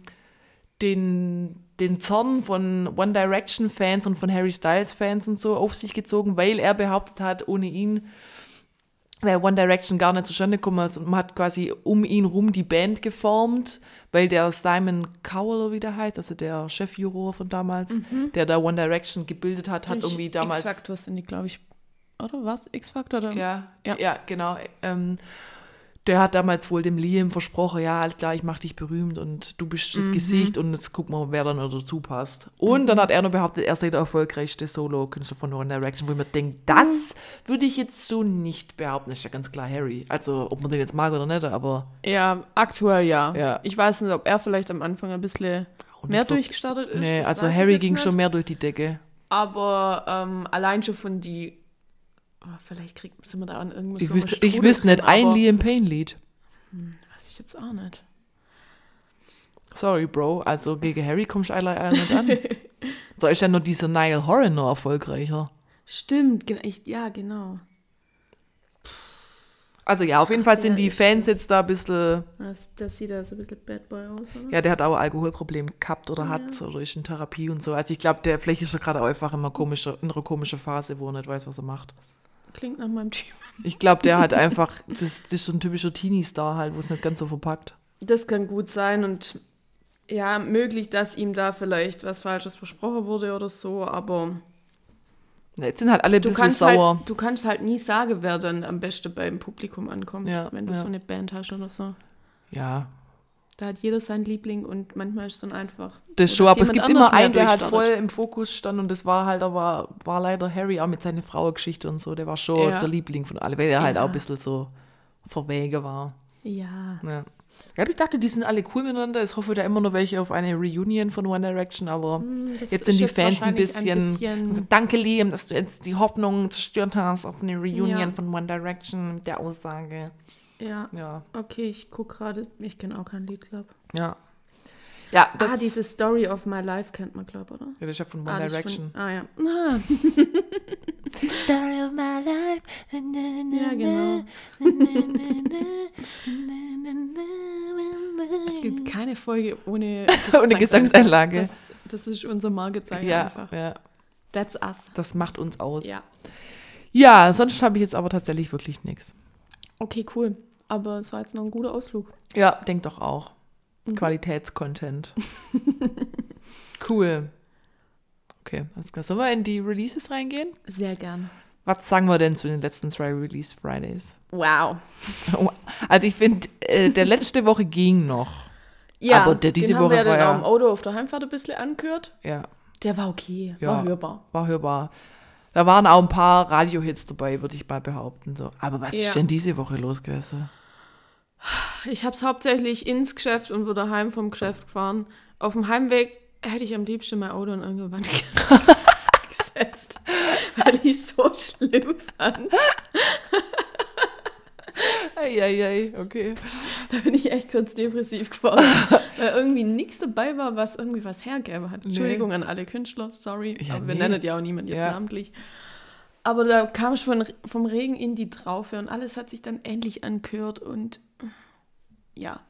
den, den Zorn von One Direction Fans und von Harry Styles Fans und so auf sich gezogen, weil er behauptet hat, ohne ihn wäre One Direction gar nicht zustande gekommen. Also man hat quasi um ihn rum die Band geformt, weil der Simon Cowell, oder wie der heißt, also der Chefjuror von damals, der da One Direction gebildet hat, hat Ich- irgendwie damals X-Factor sind die, glaube ich. Oder was? X-Factor? ja, ja, Ja. genau. Ähm, der hat damals wohl dem Liam versprochen, ja, alles klar, ich mach dich berühmt und du bist Mhm. das Gesicht und jetzt gucken wir, wer dann noch dazu passt. Und dann hat er noch behauptet, er sei der erfolgreichste Solo-Künstler von One Direction, wo ich mir denke, das würde ich jetzt so nicht behaupten. Das ist ja ganz klar Harry. Also, ob man den jetzt mag oder nicht, aber Ja, aktuell ja. Ja. Ich weiß nicht, ob er vielleicht am Anfang ein bisschen mehr glaub- durchgestartet ist. nee, also Harry ging nicht. schon mehr durch die Decke. Aber ähm, allein schon von die. Oh, vielleicht kriegt, sind wir da an irgendwas Ich so wüsste, ich wüsste nicht ein Liam Payne-Lied. Weiß ich jetzt auch nicht. Sorry, Bro. Also gegen Harry kommst du leider nicht an. da ist ja nur dieser Niall Horan noch erfolgreicher. Stimmt, gen ich, ja, genau. Also ja, auf jeden Fall sind die Fans jetzt da ein bisschen. Das, das sieht ja so ein bisschen Bad Boy aus, oder? Ja, der hat auch ein Alkoholproblem gehabt oder hat oder ist in Therapie und so. Also ich glaube, der vielleicht ist er gerade auch einfach in einer, komische, in einer komischen Phase, wo er nicht weiß, was er macht. Klingt nach meinem Typ. Ich glaube, der hat einfach, das, das ist so ein typischer Teenie-Star halt, wo es nicht ganz so verpackt. Das kann gut sein und ja, möglich, dass ihm da vielleicht was Falsches versprochen wurde oder so, aber Ja, Jetzt sind halt alle ein du bisschen kannst, sauer. halt, du kannst halt nie sagen, wer dann am besten beim Publikum ankommt, Ja, wenn du ja. so eine Band hast oder so. Ja, Da hat jeder seinen Liebling und manchmal ist dann einfach. das schon, aber es gibt immer einen, der halt voll im Fokus stand und das war halt aber, war leider Harry auch mit seiner Frauengeschichte und so, der war schon Ja. der Liebling von alle, weil er halt Ja. auch ein bisschen so verwege war. Ja. Ja. Ja, ich dachte, die sind alle cool miteinander. Ich hoffe da immer noch welche auf eine Reunion von One Direction, aber Hm, das jetzt sind die Fans ein bisschen, bisschen- also, danke Liam, dass du jetzt die Hoffnung zerstört hast auf eine Reunion Ja. von One Direction mit der Aussage. Ja, Ja, okay, ich gucke gerade. Ich kenne auch kein Lied, glaube ja. Ja, das, Ah, diese Story of My Life kennt man, glaube oder? ja, das ist ja von One ah, das ist Direction. Von, ah, ja. Ah, Story of my life. ja, genau. Es gibt keine Folge ohne, Ohne Gesangseinlage. Das, das ist unser Markezeichen Ja, einfach. ja, That's us. das macht uns aus. Ja. Ja, sonst habe ich jetzt aber tatsächlich wirklich nichts. Okay, cool. Aber es war jetzt noch ein guter Ausflug. Ja, denk doch auch. Mhm. Qualitätscontent. cool. Okay, alles klar. Sollen wir in die Releases reingehen? Sehr gern. Was sagen wir denn zu den letzten zwei Release Fridays? Wow. Also ich finde, äh, der letzte Woche ging noch. Ja, Aber der- diese den haben Woche wir dann ja- auch im Auto auf der Heimfahrt ein bisschen angehört. Ja, Der war okay, Ja. war hörbar. war hörbar. Da waren auch ein paar Radiohits dabei, würde ich mal behaupten. So. Aber was Ja. ist denn diese Woche los gewesen? Ich habe es hauptsächlich ins Geschäft und wieder heim vom Geschäft gefahren. Auf dem Heimweg hätte ich am liebsten mein Auto an irgendeine Wand gesetzt, weil ich es so schlimm fand. Eieiei, okay. Da bin ich echt kurz depressiv geworden, weil irgendwie nichts dabei war, was irgendwie was hergäbe hat. Entschuldigung an alle Künstler, sorry, Ja, aber wir nee. nennen ja auch niemand jetzt Ja. namentlich. Aber da kam ich von, vom Regen in die Traufe und alles hat sich dann endlich angehört und ja,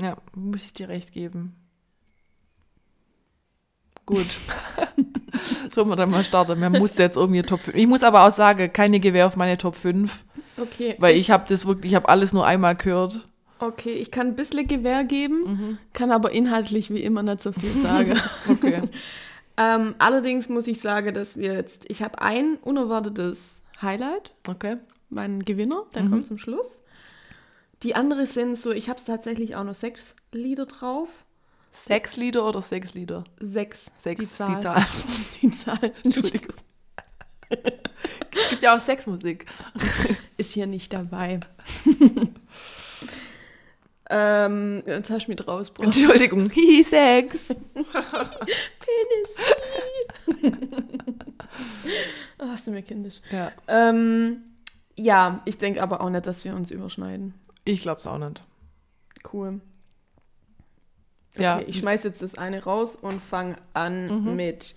Ja, muss ich dir recht geben. Gut. Sollen wir dann mal starten? Man muss jetzt irgendwie Top 5. Ich muss aber auch sagen, keine Gewehr auf meine Top 5, okay. weil ich habe das wirklich, ich habe alles nur einmal gehört. Okay, ich kann ein bisschen Gewähr geben, kann aber inhaltlich wie immer nicht so viel sagen. Okay. ähm, allerdings muss ich sagen, dass wir jetzt, ich habe ein unerwartetes Highlight, Okay. mein Gewinner, der Mhm. kommt zum Schluss. Die andere sind so, ich habe es tatsächlich auch noch sechs Lieder drauf. Sechs Lieder oder sechs Lieder? Sechs. Sechs, Die Zahl. Die Zahl. Die Zahl. Entschuldigung. es gibt ja auch Sexmusik. Ist hier nicht dabei. ähm, jetzt hast du mich rausgebracht. Entschuldigung. Hihi, Sex. Oh, hast du mir kindisch. Ja. Ähm, ja, ich denke aber auch nicht, dass wir uns überschneiden. Ich glaub's auch nicht. Cool. Ja. Okay, ich schmeiß jetzt das eine raus und fange an Mhm. mit,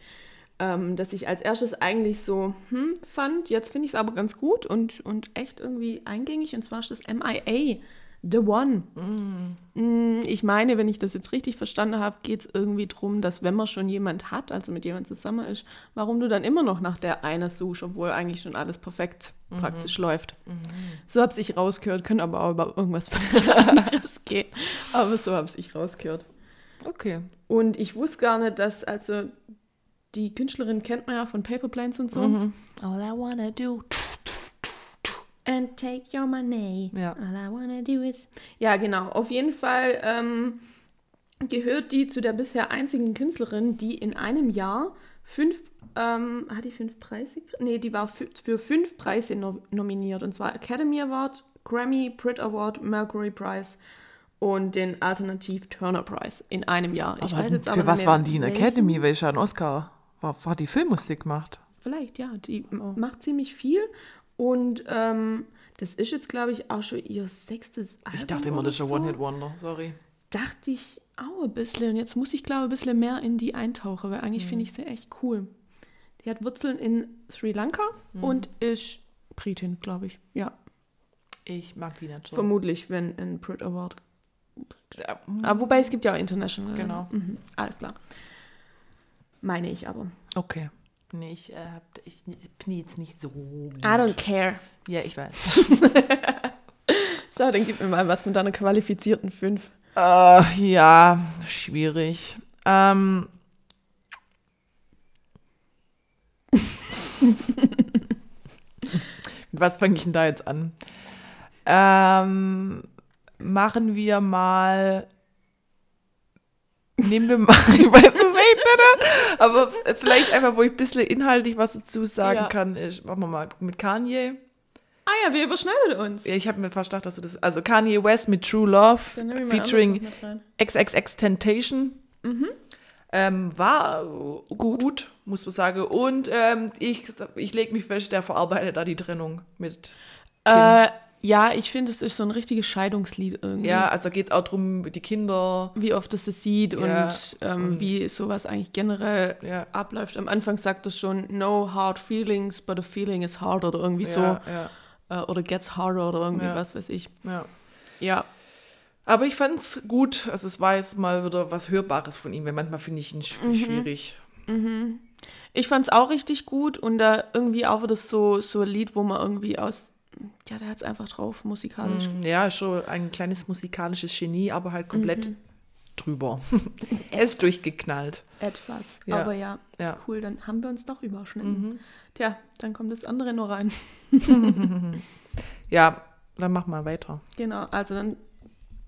ähm, dass ich als erstes eigentlich so hm, fand. Jetzt finde ich es aber ganz gut und, und echt irgendwie eingängig. Und zwar ist das MIA, The One. Mm, Ich meine, wenn ich das jetzt richtig verstanden habe, geht es irgendwie darum, dass wenn man schon jemand hat, also mit jemand zusammen ist, warum du dann immer noch nach der einer suchst, obwohl eigentlich schon alles perfekt praktisch läuft. So habe ich rausgehört, können aber auch über irgendwas anderes gehen. Aber so habe ich rausgehört. Okay. Und ich wusste gar nicht, dass, also die Künstlerin kennt man ja von Paper Planes und so. All I wanna do. And take your money. Ja. All I wanna do is. Ja, genau. Auf jeden Fall ähm, gehört die zu der bisher einzigen Künstlerin, die in einem Jahr fünf, ähm, hat die fünf Preise? Nee, die war für, für fünf Preise no nominiert. Und zwar Academy Award, Grammy, Brit Award, Mercury Prize und den Alternativ Turner Prize in einem Jahr. Ich Aber weiß jetzt aber für nicht was mehr, waren die in welchen. Academy? Welcher ein Oscar? War, war die Filmmusik gemacht? Vielleicht, ja. Die Oh. macht ziemlich viel. Und ähm, das ist jetzt, glaube ich, auch schon ihr sechstes Album. Ich dachte immer, das ist ein so. One-Hit-Wonder. Sorry. Dachte ich auch ein bisschen. Und jetzt muss ich, glaube ich, ein bisschen mehr in die eintauchen, weil eigentlich Mhm. finde ich sie echt cool. Die hat Wurzeln in Sri Lanka Mhm. und ist Britin, glaube ich. Ja, Ich mag die nicht so. vermutlich, wenn ein Brit Award. Ja, Aber wobei es gibt ja auch International. Genau. Mhm, alles klar. Meine ich aber. Okay. Nee, ich, äh, hab- ich, bin jetzt nicht so. Gut. I don't care. Ja, ich weiß. So, dann gib mir mal was von deiner qualifizierten 5. Äh, ja, schwierig. Ähm. Mit was fange ich denn da jetzt an? Ähm, machen wir mal. Nehmen wir mal, ich weiß es nicht, aber vielleicht einfach, wo ich ein bisschen inhaltlich was dazu sagen Ja. kann, ist, machen wir mal mit Kanye. Ah ja, wir überschneiden uns. Ja, ich habe mir fast gedacht, dass du das. Also Kanye West mit True Love featuring. XXX Temptation. Mhm. Ähm, war gut. muss man sagen. Und ähm, ich, ich lege mich fest, der verarbeitet da die Trennung mit Kim. Äh, ja, ich finde, es ist so ein richtiges Scheidungslied irgendwie. ja, also geht es auch darum, die Kinder. Wie oft es das sieht Ja, und, ähm, und- wie sowas eigentlich generell Ja. abläuft. Am Anfang sagt es schon, no hard feelings, but a feeling is hard oder irgendwie so. Ja, ja, Äh, oder gets harder oder irgendwie was weiß ich. ja. Ja, Aber ich fand es gut. Also es war jetzt mal wieder was Hörbares von ihm, weil manchmal finde ich ihn Mhm. schwierig. ich fand es auch richtig gut und da irgendwie auch wieder so, so ein Lied, wo man irgendwie aus, ja, der hat es einfach drauf, musikalisch. Mm, Ja, schon ein kleines musikalisches Genie, aber halt komplett Mhm. drüber. er ist durchgeknallt. Etwas. Ja. Aber ja, Ja. cool, dann haben wir uns doch überschnitten. Mhm. Tja, dann kommt das andere noch rein. Ja, dann mach mal weiter. Genau, also dann,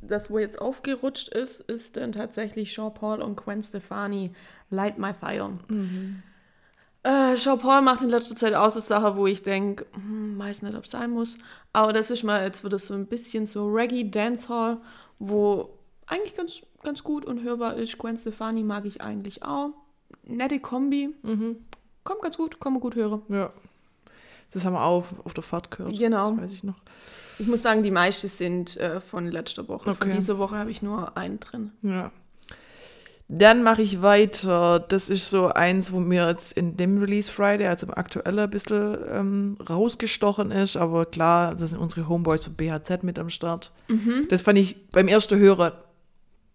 das, wo jetzt aufgerutscht ist, ist dann tatsächlich Jean Paul und Gwen Stefani, Light My Fire. Äh, Jean Paul macht in letzter Zeit auch so Sachen, wo ich denke, hm, weiß nicht, ob es sein muss. Aber das ist mal, jetzt wird es so ein bisschen so Reggae Dancehall, wo eigentlich ganz, ganz gut und hörbar ist. Gwen Stefani mag ich eigentlich auch. Nette Kombi. Kommt ganz gut, man gut hören. Ja. Das haben wir auch auf der Fahrt gehört. Genau. Das weiß ich noch. Ich muss sagen, die meisten sind äh, von letzter Woche. Von Okay. dieser Woche habe ich nur einen drin. Ja. Dann mache ich weiter. Das ist so eins, wo mir jetzt in dem Release Friday, also im aktuellen, ein bisschen ähm, rausgestochen ist. Aber klar, das sind unsere Homeboys von BHZ mit am Start. Das fand ich beim ersten Hörer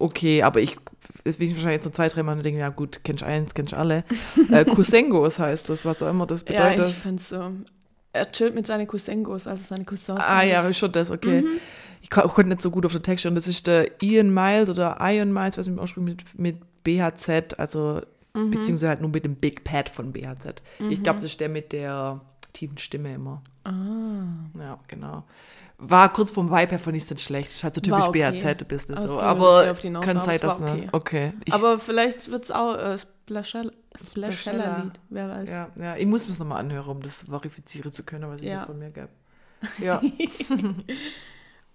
okay, aber ich, das will ich wahrscheinlich jetzt noch zwei, drei Mal und denke, ja gut, kennst eins, kennst alle. äh, Kusengos heißt das, was auch immer das bedeutet. Ja, ich finde so. Er chillt mit seinen Cousengos, also seine Cousins. Ah ja, ist schon das, okay. Ich ko konnte nicht so gut auf den Text schauen. Das ist der Ian Miles oder Ian Miles, was im Ursprung mit, mit BHZ, also beziehungsweise halt nur mit dem Big Pad von BHZ. Ich glaube, das ist der mit der tiefen Stimme immer. Ah. Ja, genau. War kurz vom Vibe her fand ich es nicht schlecht. Ist halt so typisch okay. BHZ ein bisschen Aber es so. mir Aber kann sein, es dass man. okay. Okay. Ich, Aber vielleicht wird es auch äh, Splashella- Splashella. Splashella-Lied, wer weiß. ja, ja, ich muss mir das nochmal anhören, um das verifizieren zu können, was ich Ja. von mir gab. Ja.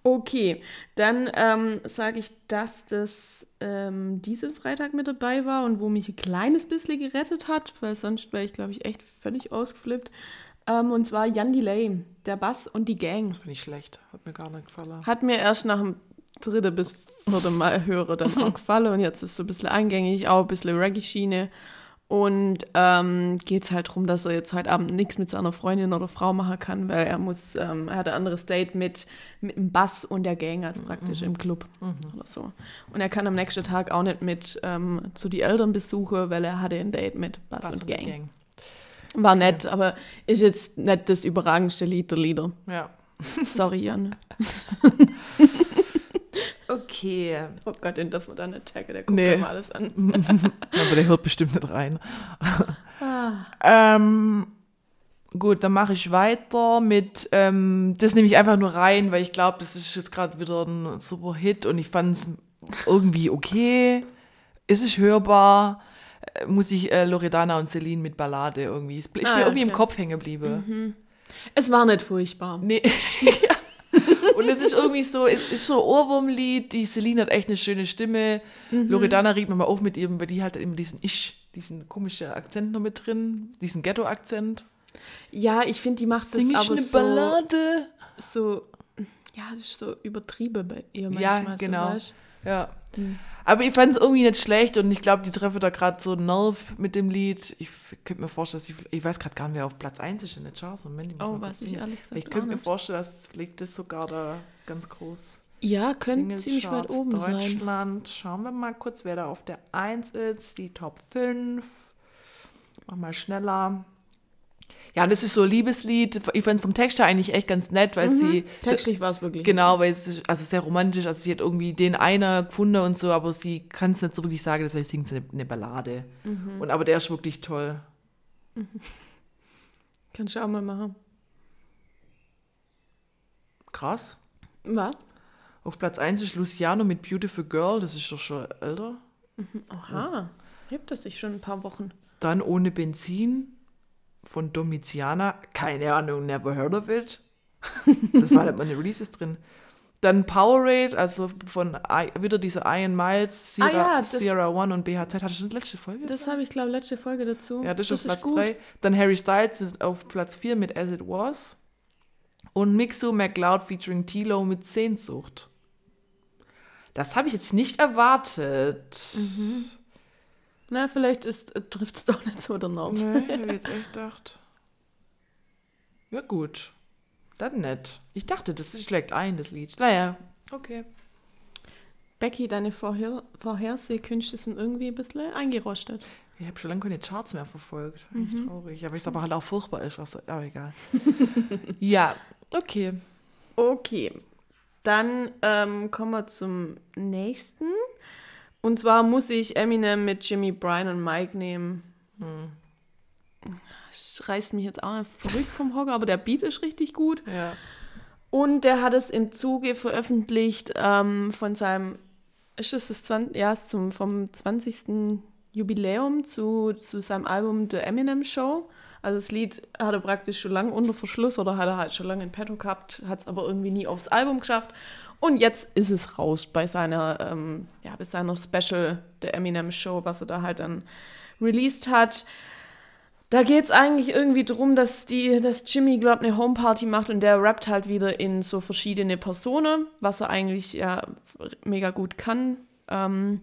Okay, dann ähm, sage ich, dass das ähm, diesen Freitag mit dabei war und wo mich ein kleines bisschen gerettet hat, weil sonst wäre ich, glaube ich, echt völlig ausgeflippt. Ähm, und zwar Jan Delay, der Bass und die Gang. Das finde ich schlecht. Hat mir gar nicht gefallen. Hat mir erst nach dem dritten bis vierten Mal höre dann auch gefallen und jetzt ist so ein bisschen eingängig, auch ein bisschen Reggae-Schiene. Und ähm, geht es halt darum, dass er jetzt heute Abend nichts mit seiner Freundin oder Frau machen kann, weil er muss, ähm, er hat ein anderes Date mit, mit dem Bass und der Gang, also praktisch im Club oder so. Und er kann am nächsten Tag auch nicht mit ähm, zu die Eltern besuchen, weil er hatte ein Date mit Bass, Bass und und Gang. War nett, aber ist jetzt nicht das überragendste Lied der Lieder. Ja. Sorry, Jan. Okay. Oh Gott, den dürfen wir da nicht taggen, der guckt Nee. immer alles an. Aber der hört bestimmt nicht rein. Ah. Ähm, gut, dann mache ich weiter mit, ähm, das nehme ich einfach nur rein, weil ich glaube, das ist jetzt gerade wieder ein super Hit und ich fand es irgendwie okay. Es ist hörbar. Äh, Muss ich äh, Loredana und Celine mit Ballade irgendwie. Es ist Ah, mir irgendwie im okay. Kopf hängen geblieben. Es war nicht furchtbar. Nee. ja. Und es ist irgendwie so, es ist so ein Ohrwurmlied. Die Celine hat echt eine schöne Stimme. Mhm. Loredana regt man mal auf mit ihrem, weil die hat immer diesen Ich, diesen komischen Akzent noch mit drin, diesen Ghetto-Akzent. Ja, ich finde, die macht das Sing ich aber eine so, Ballade? so, ja, das ist so übertrieben bei ihr Ja, manchmal. genau. So, weißt? Ja. Hm. Aber ich fand es irgendwie nicht schlecht und ich glaube, die treffen da gerade so einen Nerv mit dem Lied. Ich könnte mir vorstellen, dass ich, ich weiß gerade gar nicht, wer auf Platz 1 ist in der Charts. Moment, ich Oh, weiß ich ehrlich gesagt Ich könnte mir vorstellen, dass liegt das sogar da ganz groß. Ja, könnte ziemlich weit oben sein. Deutschland. Schauen wir mal kurz, wer da auf der 1 ist. Die Top 5. Mach mal schneller. Ja, das ist so ein Liebeslied. Ich fand es vom Text her eigentlich echt ganz nett, weil sie. Textlich war es wirklich. Genau, weil es ist also sehr romantisch. Also sie hat irgendwie den einer gefunden und so, aber sie kann es nicht so wirklich sagen, deswegen singt sie eine, eine Ballade. Und aber der ist wirklich toll. Kannst du auch mal machen. Krass. Was? Auf Platz 1 ist Luciano mit Beautiful Girl, das ist doch schon älter. Aha. Hebt es sich schon ein paar Wochen. Dann ohne Benzin von Domitiana. Keine Ahnung, never heard of it. Das war nicht meine Releases drin. Dann Powerade, also von I, wieder diese Iron Miles, Sierra, Ah ja, das- Sierra One und BHZ. Hattest du schon die letzte Folge? Das habe ich, glaube letzte Folge dazu. ja, das ist auf Platz gut. 3. Dann Harry Styles auf Platz 4 mit As It Was. Und Mixo McLeod featuring Tilo mit Sehnsucht. Das habe ich jetzt nicht erwartet. Mhm. Na, vielleicht trifft es doch nicht so danach. Nee, ich hätte jetzt echt gedacht. Ja, gut. Dann nett. Ich dachte, das schlägt ein, das Lied. Naja, okay. Becky, deine Vorher Vorhersehkünste sind irgendwie ein bisschen eingerostet. Ich habe schon lange keine Charts mehr verfolgt. Echt traurig. Aber es aber halt auch furchtbar ist. Also, aber egal. ja, okay. Okay. Dann ähm, kommen wir zum nächsten. Und zwar muss ich Eminem mit Jimmy Bryan und Mike nehmen. Das reißt mich jetzt auch nicht verrückt vom Hocker, aber der Beat ist richtig gut. Ja. Und der hat es im Zuge veröffentlicht ähm, von seinem, ist das das 20, ja, zum, vom 20. Jubiläum zu, zu seinem Album The Eminem Show. Also das Lied hat er praktisch schon lange unter Verschluss oder hat er halt schon lange in petto gehabt, hat es aber irgendwie nie aufs Album geschafft. Und jetzt ist es raus bei seiner, ähm, ja, bei seiner Special The Eminem Show, was er da halt dann released hat. Da geht es eigentlich irgendwie darum, dass, dass Jimmy, glaube eine Homeparty macht und der rappt halt wieder in so verschiedene Personen, was er eigentlich ja mega gut kann. Ähm,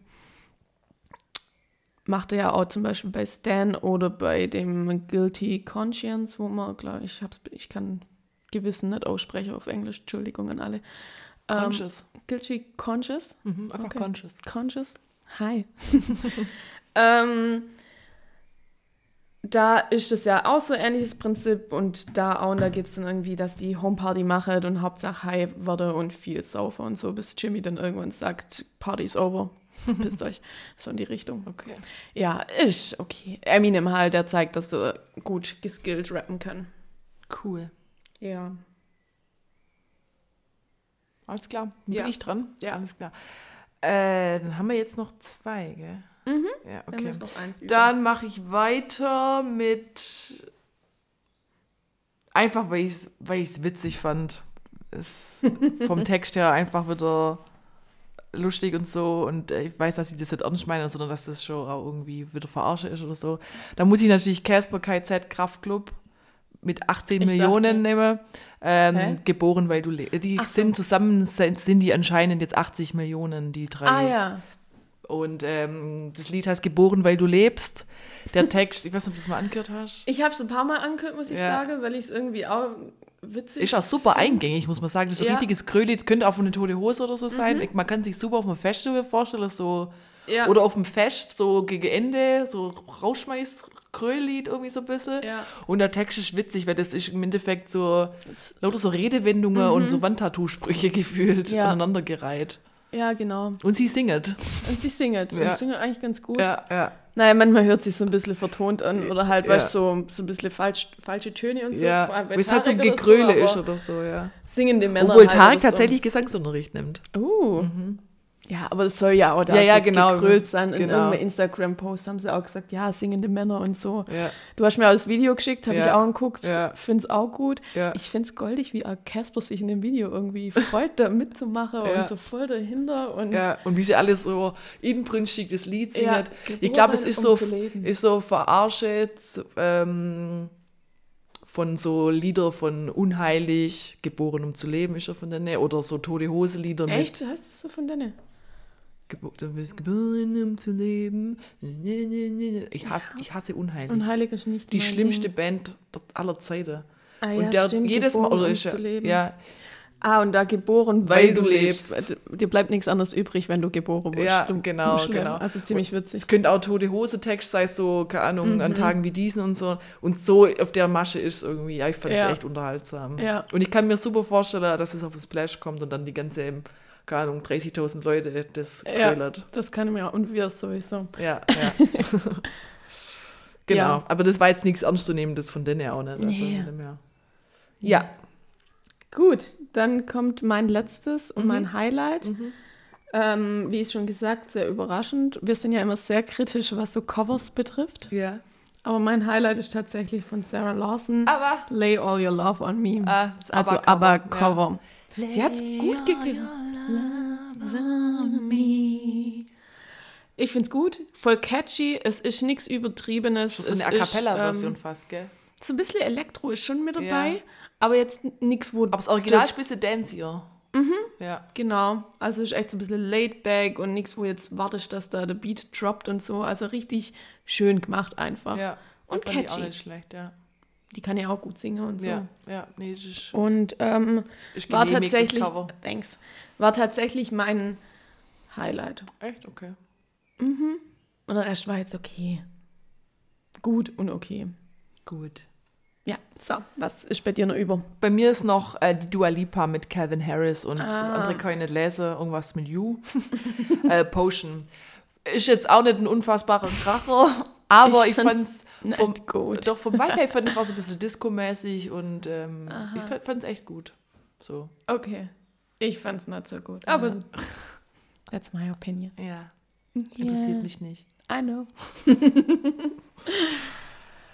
macht er ja auch zum Beispiel bei Stan oder bei dem Guilty Conscience, wo man, glaube ich, hab's, ich kann Gewissen nicht aussprechen auf Englisch, Entschuldigung an alle. Ähm, Conscious. Guilty Conscious? Mhm, einfach okay. conscious. Conscious. Hi. ähm, da ist es ja auch so ein ähnliches Prinzip und da auch, und da geht es dann irgendwie, dass die Homeparty machen und Hauptsache high werde und viel saufer und so, bis Jimmy dann irgendwann sagt, Party's over. Pisst euch. So in die Richtung. Okay. Ja, ist okay. Eminem halt, der zeigt, dass er gut geskillt rappen kann. Cool. Ja. Alles klar. Bin Ja. ich dran? Ja. Alles klar. Äh, dann haben wir jetzt noch zwei, gell? Mhm. Ja, Dann okay. ist über. Dann mache ich weiter mit. Einfach, weil ich es weil ich's witzig fand. Es vom Text her einfach wieder lustig und so. Und äh, ich weiß, dass sie das nicht ernst meinen, sondern dass das schon auch irgendwie wieder verarsche ist oder so. Da muss ich natürlich Casper KZ Kraftclub mit 18 Ich Millionen nehmen. Ähm, geboren, weil du lebst. Die Ach so. sind zusammen, sind die anscheinend jetzt 80 Millionen, die drei. ah ja. Und ähm, das Lied heißt Geboren, weil du lebst. Der Text, ich weiß nicht, ob du das mal angehört hast. Ich habe es ein paar Mal angehört, muss ich Ja. sagen, weil ich es irgendwie auch witzig Ist auch super eingängig, muss man sagen. Das ist so ein Ja. richtiges Kröli. Das könnte auch von eine tote Hose oder so sein. Man kann sich super auf einem Festival vorstellen, so. Ja. Oder auf dem Fest, so gegen Ende, so rausschmeißt Krölied irgendwie so ein bisschen. Ja. Und der Text ist witzig, weil das ist im Endeffekt so lauter so Redewendungen und so Wandtattoo-Sprüche gefühlt Mhm. Ja. aneinandergereiht. Ja, genau. Und sie singet. Und sie singt. Ja. Und singt eigentlich ganz gut. Ja, ja. Naja, manchmal hört sie so ein bisschen vertont an oder halt, Ja. weißt du, so, so ein bisschen falsch, falsche Töne und so. Ja, weil es halt so ein Gegröle aber ist oder so, ja. Singende Männer. Obwohl halt Tarek oder so. tatsächlich Gesangsunterricht nimmt. Uh. Ja, aber es soll ja auch da Ja, ja, genau. gegrölt sein. In Genau. irgendeinem Instagram-Post haben sie auch gesagt, ja, singende Männer und so. Ja. Du hast mir auch das Video geschickt, habe Ja. ich auch angeguckt. Ja. Finde es auch gut. Ich finde es goldig, wie auch Casper sich in dem Video irgendwie freut, da mitzumachen und so voll dahinter. Und und wie sie alle so inbrünstig das Lied singen. Ich glaube, es ist um so, ist so verarscht ähm, von so Lieder von Unheilig, geboren um zu leben, ist er von der Nähe. Oder so Tote Hose Lieder echt, heißt das so von denen? Du bist geboren um zu leben. Ich hasse, ich hasse Unheilig. Und Heilig ist nicht Die schlimmste Ding. Band aller Zeiten. Ah, ja, und der stimmt, jedes Mal, oder um ist zu er, leben. ja, Ah, und da geboren, weil, Weil du lebst. lebst. Dir bleibt nichts anderes übrig, wenn du geboren wirst. Ja, Du genau, genau. Also ziemlich witzig. Es könnte auch tote Hose Text sein, so, keine Ahnung, Mhm. an Tagen wie diesen und so. Und so auf der Masche ist irgendwie, ja, ich fand es Ja. echt unterhaltsam. Ja. Und ich kann mir super vorstellen, dass es auf Splash kommt und dann die ganze, keine Ahnung, 30.000 Leute das Ja. grillert. Das kann ich mir auch. Und wir sowieso. Ja, ja. genau. Ja. Aber das war jetzt nichts Ernstzunehmendes von denen auch nicht. Also Nee. Ja. Gut, dann kommt mein letztes und Mhm. mein Highlight. Ähm, wie ich schon gesagt, sehr überraschend. Wir sind ja immer sehr kritisch, was so Covers betrifft. Ja. Aber mein Highlight ist tatsächlich von Sarah Lawson. Aber, Lay All Your Love on Me. das also ABBA-Cover, ABBA-Cover. Sie hat es gut gekriegt. Ich finde es gut, voll catchy. Es ist nichts Übertriebenes. so eine es A ist, Cappella-Version ähm, fast, gell? So ein bisschen Elektro ist schon mit dabei, Ja. aber jetzt nichts, wo. Aber das Original ist ein bisschen dancier. Mhm. Ja. Genau, also ist echt so ein bisschen laid back und nichts, wo jetzt wartest, dass da der Beat droppt und so. Also richtig schön gemacht einfach. ja. Und ich auch catchy. nicht schlecht, ja. Die kann ja auch gut singen und so. Ja, ja, nee, das ist, Und ähm, ist war das tatsächlich, Cover. thanks, war tatsächlich mein Highlight. Echt? Okay. Und der Rest war jetzt okay. Gut und okay. Gut. Ja, so, was ist bei dir noch über? Bei mir ist noch äh, die Dua Lipa mit Calvin Harris und das Ah. andere kann ich nicht lesen, irgendwas mit You. äh, Potion. Ist jetzt auch nicht ein unfassbarer Kracher, aber Ich ich, fand's fand's nicht vom, gut. Doch vom Vibe her, ich fand es war so ein bisschen Disco-mäßig und ähm, ich fand- fand's echt gut. So. Okay. Ich fand's nicht so gut. Aber that's my opinion. Ja. Interessiert mich nicht. I know.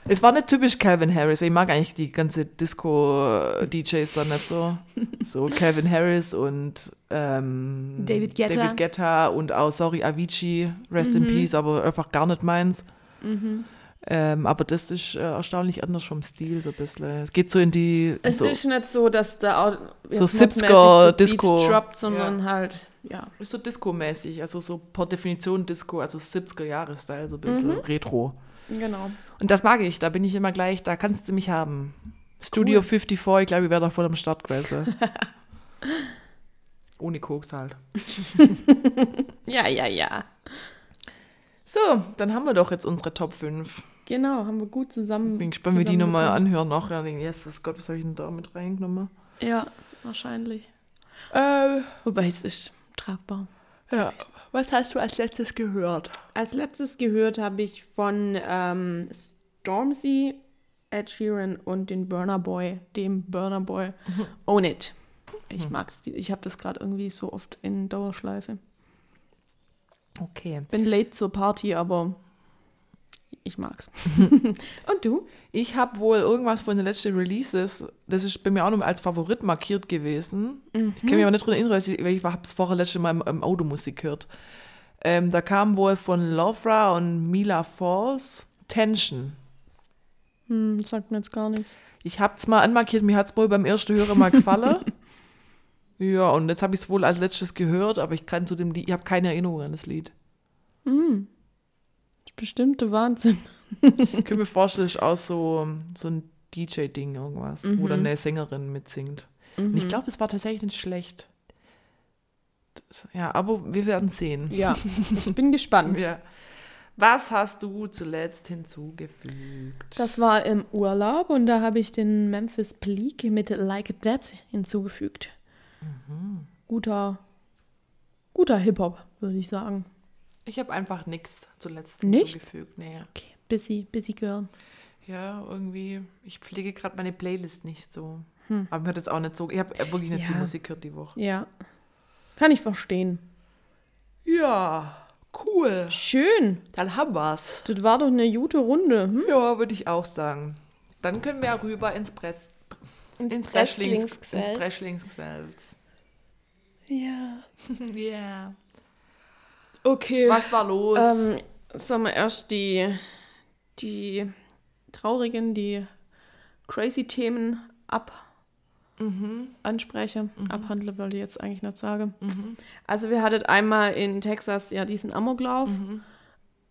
Es war nicht typisch Calvin Harris. Ich mag eigentlich die ganze Disco-DJs da nicht so. So Calvin Harris und ähm, David Guetta. David Guetta und auch, sorry, Avicii, Rest in Peace, aber einfach gar nicht meins. Ähm, aber das ist äh, erstaunlich anders vom Stil, so ein bisschen. Es geht so in die. Es so, ist nicht so, dass da auch So jetzt mobmäßig 70er der Beat Disco. droppt, sondern halt, ja. ist so Disco-mäßig, also so per Definition Disco, also 70er-Jahre-Style, so ein bisschen Retro. Genau. Und das mag ich, da bin ich immer gleich, da kannst du mich haben. Studio 54, ich glaube, ich wäre da voll am Start gewesen. Ohne Koks halt. Ja, ja, ja. So, dann haben wir doch jetzt unsere Top 5. Genau, haben wir gut zusammen. Bin gespannt, wie die nochmal anhören nachher. Ja, Jesus Gott, was habe ich denn da mit reingenommen? Ja, wahrscheinlich. Äh, Wobei es ist tragbar. ja. Was hast du als letztes gehört? Als letztes gehört habe ich von ähm, Stormzy, Ed Sheeran und den Burner Boy, dem Burner Boy, Own It. Ich mag's. die- Ich habe das gerade irgendwie so oft in Dauerschleife. Okay. Bin late zur Party, aber ich mag's. und du? Ich habe wohl irgendwas von den letzten Releases, das ist bei mir auch noch als Favorit markiert gewesen. Ich kann mich aber nicht daran erinnern, weil ich, ich habe es vorher letztes Mal im, im Auto Musik gehört. Ähm, da kam wohl von Lovra und Mila Falls Tension. Hm, sagt mir jetzt gar nichts. Ich habe es mal anmarkiert, mir hat es wohl beim ersten Hören mal gefallen. ja, und jetzt habe ich es wohl als letztes gehört, aber ich kann zu dem Lied, ich habe keine Erinnerung an das Lied. Hm. Das ist bestimmt der Wahnsinn. Ich könnte mir vorstellen, es ist auch so, so ein DJ-Ding irgendwas, wo dann eine Sängerin mitsingt. Und ich glaube, es war tatsächlich nicht schlecht. Das, ja, aber wir werden sehen. Ja, ich bin gespannt. Ja. Was hast du zuletzt hinzugefügt? Das war im Urlaub und da habe ich den Memphis Bleak mit Like That hinzugefügt. Guter, guter Hip-Hop, würde ich sagen. ich habe einfach nichts zuletzt Nicht? hinzugefügt. Nee. Okay, busy, busy girl. Ja, irgendwie, ich pflege gerade meine Playlist nicht so. Aber mir hat jetzt auch nicht so, ich habe wirklich nicht viel Ja. Musik gehört die Woche. Ja, kann ich verstehen. Ja, cool. Schön, Dann haben wir's. das war doch eine gute Runde. Hm? Ja, würde ich auch sagen. Dann können wir rüber ins Press, ins Preschlings, ins Preschlingsgesetz. Ja. Ja. Okay. Was war los? Ähm, sollen wir erst die, die traurigen, die crazy Themen ab anspreche. Abhandle, wollte ich jetzt eigentlich nicht sagen. Also wir hatten einmal in Texas ja diesen Amoklauf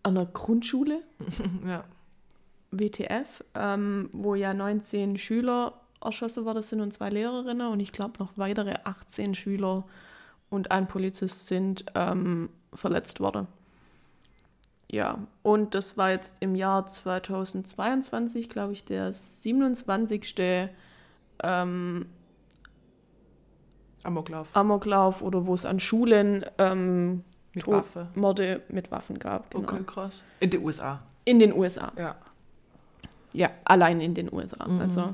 an der Grundschule, ja. WTF, ähm, wo ja 19 Schüler erschossen worden sind und zwei Lehrerinnen und ich glaube noch weitere 18 Schüler und ein Polizist sind ähm, verletzt worden. Ja, und das war jetzt im Jahr 2022, glaube ich, der 27. Ähm, Amoklauf. Amoklauf oder wo es an Schulen ähm, Mit Tod- Waffe. Morde mit Waffen gab. Genau. Okay, krass. In den USA. In den USA. Ja. Ja, allein in den USA. Mhm. Also,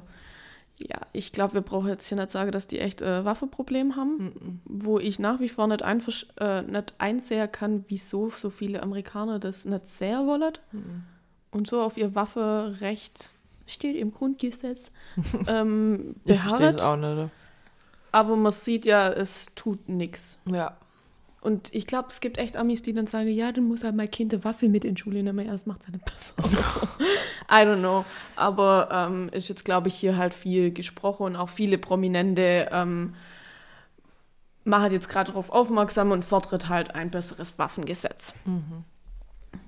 ja, ich glaube, wir brauchen jetzt hier nicht sagen, dass die echt äh, Waffenproblem haben, Mhm. wo ich nach wie vor nicht, äh, nicht einsehen kann, wieso so viele Amerikaner das nicht sehr wollen Mhm. und so auf ihr Waffenrecht steht im Grundgesetz ähm, Ich beharrt. es auch nicht. Aber man sieht ja, es tut nichts. Ja. Und ich glaube, es gibt echt Amis, die dann sagen, ja, dann muss halt mein Kind eine Waffe mit in die Schule nehmen. Das macht es ja nicht besser. So. I don't know. Aber ähm, ist jetzt, glaube ich, hier halt viel gesprochen und auch viele Prominente ähm, machen jetzt gerade darauf aufmerksam und fordert halt ein besseres Waffengesetz.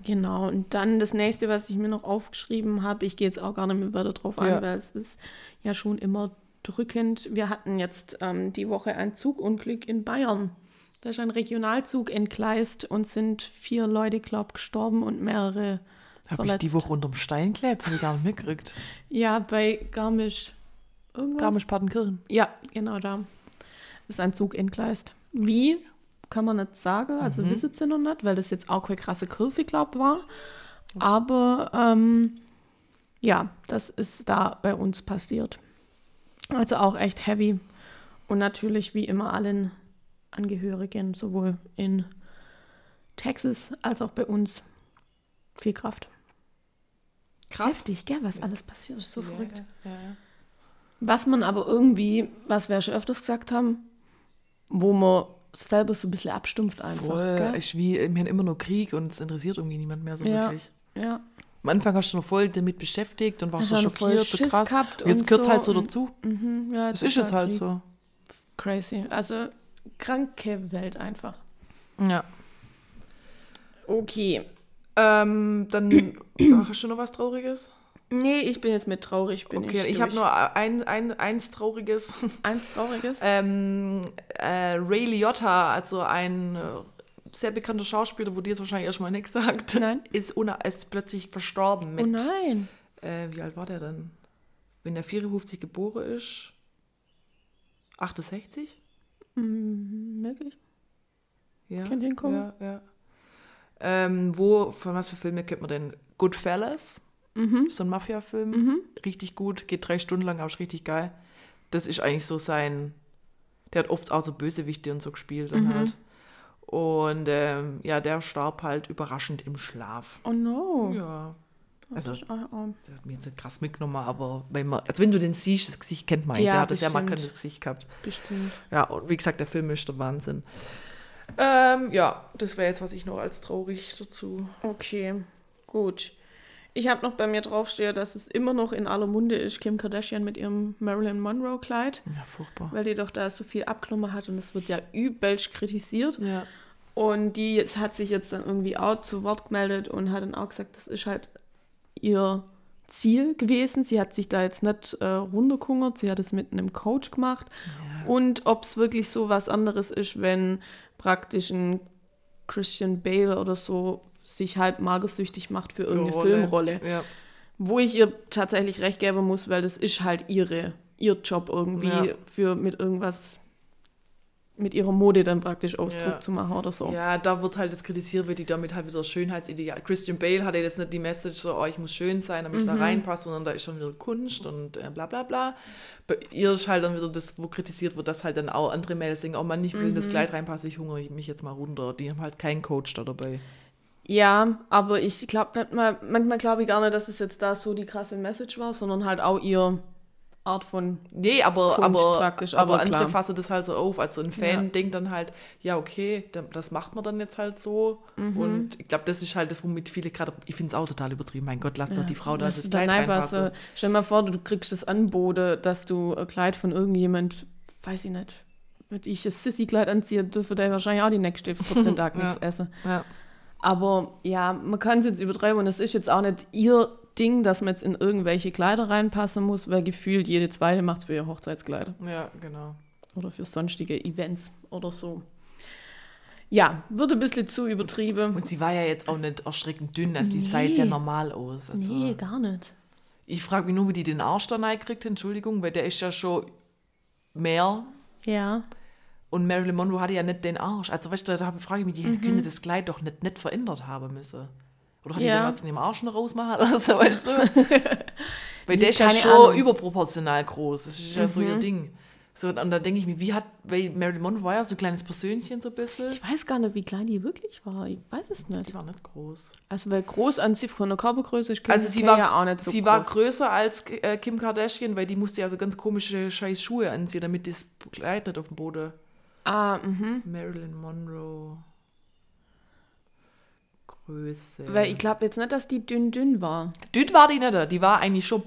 Genau, und dann das nächste, was ich mir noch aufgeschrieben habe, ich gehe jetzt auch gar nicht mehr weiter drauf ein, Ja. weil es ist ja schon immer drückend. Wir hatten jetzt ähm, die Woche ein Zugunglück in Bayern. Da ist ein Regionalzug entgleist und sind vier Leute, glaube ich, gestorben und mehrere Habe ich verletzt. die Woche unterm Stein geklebt? Habe ich gar nicht mitgekriegt. Ja, bei Garmisch. Irgendwas? Garmisch-Partenkirchen. Ja, genau da. Ist ein Zug entgleist. Wie? Kann man nicht sagen. Also Mhm. wissen sie noch nicht, weil das jetzt auch keine krasse Kurve, glaube war. Aber ähm, ja, das ist da bei uns passiert. Also auch echt heavy. Und natürlich wie immer allen Angehörigen, sowohl in Texas als auch bei uns, viel Kraft. Heftig, gell, was alles passiert, ist so verrückt. Ja, ja. Was man aber irgendwie, was wir schon öfters gesagt haben, wo man selber so ein bisschen abstumpft einfach. Voll. Ist wie, wir haben immer nur Krieg und es interessiert irgendwie niemand mehr so Ja. wirklich. ja. Am Anfang hast du noch voll damit beschäftigt und warst Hast so schockiert, so krass. jetzt gehört es so halt so dazu. Mhm, ja Das ist jetzt total halt Krieg. so. Crazy. Also kranke Welt einfach. Ja. Okay. Ähm, dann hast du noch was Trauriges? Nee, ich bin jetzt mit traurig. Bin Okay, ich ich habe nur ein, ein, eins Trauriges. eins Trauriges. ähm, äh, Ray Liotta, also ein äh, sehr bekannter Schauspieler, wo dir jetzt wahrscheinlich erstmal nichts sagt, Nein. ist, ist plötzlich verstorben mit. oh nein. Äh, wie alt war der denn? Wenn er 54 geboren ist? 68? Hm, möglich. Ja. Könnte hinkommen. Ja, ja. Ähm, wo, von was für Filme kennt man denn? Goodfellas, Mhm. so ein Mafia-Film. Mhm. Richtig gut, geht drei Stunden lang, aber ist richtig geil. Das ist eigentlich so sein. Der hat oft auch so Bösewichte und so gespielt dann Mhm. halt. Und ähm, ja, der starb halt überraschend im Schlaf. Oh no. Ja. Also, Das arm. der hat mir jetzt nicht krass mitgenommen, aber wenn man, also wenn du den siehst, das Gesicht kennt man. Ja, der hat das ja bestimmt. markantes Gesicht gehabt. Bestimmt. Ja, und wie gesagt, der Film ist der Wahnsinn. Ähm, ja, das wäre jetzt, was ich noch als traurig dazu. Okay, gut. Ich habe noch bei mir draufstehen, dass es immer noch in aller Munde ist, Kim Kardashian mit ihrem Marilyn Monroe-Kleid, Ja, furchtbar. weil die doch da so viel abgenommen hat und es wird ja übelst kritisiert. Ja. Und die jetzt, hat sich jetzt dann irgendwie auch zu Wort gemeldet und hat dann auch gesagt, das ist halt ihr Ziel gewesen. Sie hat sich da jetzt nicht äh, runtergehungert, sie hat es mit einem Coach gemacht. Und ob es wirklich so was anderes ist, wenn praktisch ein Christian Bale oder so sich halt magersüchtig macht für irgendeine Rolle. Filmrolle. Ja. Wo ich ihr tatsächlich recht geben muss, weil das ist halt ihre, ihr Job irgendwie Ja. für mit irgendwas mit ihrer Mode dann praktisch Ausdruck Ja. zu machen oder so. ja, da wird halt das kritisiert, weil die damit halt wieder Schönheitsideal. Christian Bale hatte jetzt nicht die Message so, oh, ich muss schön sein, damit ich da reinpasse, sondern da ist schon wieder Kunst und äh, bla bla bla. Bei ihr ist halt dann wieder das, wo kritisiert wird, dass halt dann auch andere Mädels denken, oh Mann, ich will in das Kleid reinpassen, ich hungere mich jetzt mal runter. Die haben halt keinen Coach da dabei. Ja, aber ich glaube nicht mal, manchmal glaube ich gar nicht, dass es jetzt da so die krasse Message war, sondern halt auch ihr Art von Nee, aber, Kunst aber, praktisch, aber, aber andere fassen das halt so auf. Also ein Fan Ja. denkt dann halt, ja, okay, da- das macht man dann jetzt halt so. Mhm. Und ich glaube, das ist halt das, womit viele gerade, ich finde es auch total übertrieben. Mein Gott, lass doch die Frau da das es da Kleid reinpassen. Stell dir mal vor, du kriegst das Anbote, dass du ein Kleid von irgendjemand, weiß ich nicht, wenn ich ein Sissy-Kleid anziehe, dürfte der wahrscheinlich auch die nächsten 14 Tage Ja. nichts essen. Ja. Aber ja, man kann es jetzt übertreiben und es ist jetzt auch nicht ihr Ding, dass man jetzt in irgendwelche Kleider reinpassen muss, weil gefühlt jede zweite macht es für ihre Hochzeitskleider Ja, genau. oder für sonstige Events oder so. Ja, wird ein bisschen zu übertrieben. Und sie war ja jetzt auch nicht erschreckend dünn, also sah Nee. jetzt ja normal aus. Also, Nee, gar nicht. Ich frage mich nur, wie die den Arsch da kriegt, Entschuldigung, weil der ist ja schon mehr. Ja. Und Marilyn Monroe hatte ja nicht den Arsch. Also, weißt du, da frage ich mich, die Mhm. könnte das Kleid doch nicht, nicht verändert haben müssen. Oder hat die Ja. denn was in dem Arsch noch rausmachen lassen, weißt du? Weil der ist ja schon Ahnung. Mhm. überproportional groß. Das ist ja so ihr Ding. So, und da denke ich mir, wie hat, weil Marilyn Monroe war ja so ein kleines Persönchen so ein bisschen. Ich weiß gar nicht, wie klein die wirklich war. Ich weiß es nicht. Die war nicht groß. Also, weil groß an sich von der Körpergröße ist Kim Also sie war, ja auch nicht so sie groß. war größer als äh, Kim Kardashian, weil die musste ja so ganz komische scheiß Schuhe anziehen, damit das Kleid nicht auf dem Boden. Ah, mhm. Marilyn Monroe. Größe. Weil ich glaube jetzt nicht, dass die dünn dünn war. Dünn war die nicht, die war eigentlich schon.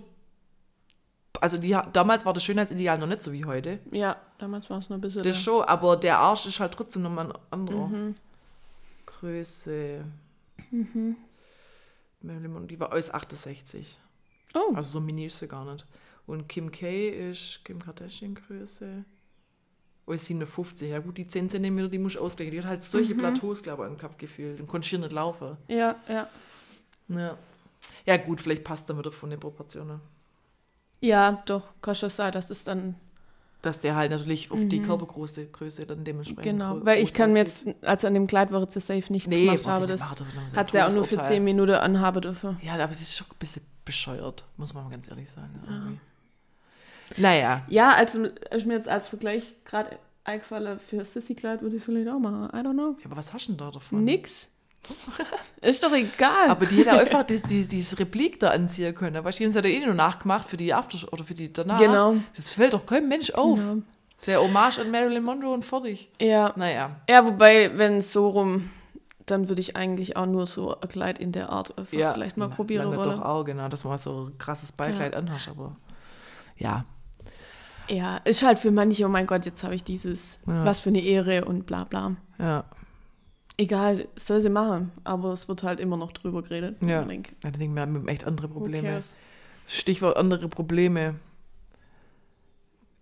Also die, damals war das Schönheitsideal noch nicht so wie heute. Ja, damals war es noch ein bisschen. Das schon, aber der Arsch ist halt trotzdem nochmal ein anderer. Größe. Marilyn Monroe, die war alles 68. oh, Also so mini ist sie gar nicht. Und Kim K ist Kim Kardashian Größe. Oh, ist 57. Ja gut, die 10 cm, die muss ich ausgleichen. Die hat halt solche Plateaus, glaube ich, gehabt gefühlt. Dann konnte ich hier nicht laufen. ja, ja. Ja. ja gut, vielleicht passt dann wieder von den Proportionen. Ja, doch, kann schon sein, dass es dann. Dass der halt natürlich auf die Körpergröße Größe dann dementsprechend Genau, weil ich kann mir jetzt, also an dem Kleid war jetzt der Safe nichts Nee, gemacht habe, das hat sie ja auch nur für Todesurteil. 10 Minuten anhaben dürfen. Ja, aber das ist schon ein bisschen bescheuert, muss man mal ganz ehrlich sagen. irgendwie. Naja, Ja, also ist mir jetzt als Vergleich gerade eingefallen, für Sissy-Kleid würde ich es vielleicht auch machen. I don't know. ja, aber was hast du denn da davon? Nix. ist doch egal. Aber die hätte einfach das, die, dieses Replik da anziehen können. Weißt du, die haben es ja eh nur nachgemacht für die After oder für die danach. Genau. Das fällt doch kein Mensch auf. Genau. Das wäre Hommage an Marilyn Monroe und fertig. ja. Naja. ja, wobei, wenn es so rum, dann würde ich eigentlich auch nur so ein Kleid in der Art Ja, vielleicht mal probieren wollen. doch auch, genau, dass man so ein krasses Ballkleid anhast, aber ja. Ja, ist halt für manche, oh mein Gott, jetzt habe ich dieses, Ja. was für eine Ehre und bla bla. Ja. Egal, soll sie machen, aber es wird halt immer noch drüber geredet. Ja. Ich denk, Ja, dann denken wir, wir haben echt andere Probleme. Stichwort andere Probleme.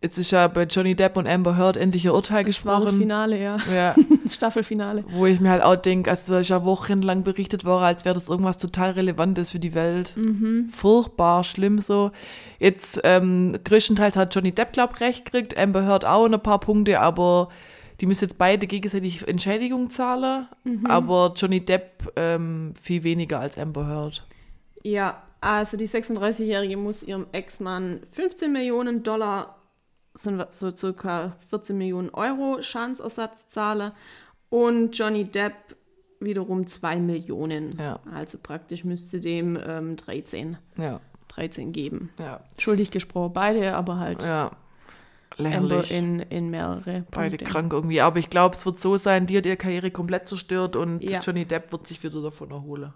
Jetzt ist ja bei Johnny Depp und Amber Heard endlich ihr Urteil Das war das gesprochen. Finale, ja. Ja, Das Staffelfinale. wo ich mir halt auch denke, also da ist ja wochenlang berichtet worden, als wäre das irgendwas total Relevantes für die Welt. Mhm. Furchtbar, schlimm so. Jetzt, ähm, größtenteils hat Johnny Depp, glaub ich, recht gekriegt, Amber Heard auch ein paar Punkte, aber die müssen jetzt beide gegenseitig Entschädigung zahlen, Mhm. aber Johnny Depp ähm, viel weniger als Amber Heard. Ja, also die 36-Jährige muss ihrem Ex-Mann 15 Millionen Dollar, sind so circa 14 Millionen Euro Schadensersatz zahlen und Johnny Depp wiederum 2 Millionen. Ja. Also praktisch müsste dem ähm, 13, Ja, 13 geben. ja, Schuldig gesprochen beide, aber halt ja. Lächerlich. in, in mehrere Beide Punkte. krank irgendwie. Aber ich glaube, es wird so sein, die hat ihre Karriere komplett zerstört und. Johnny Depp wird sich wieder davon erholen.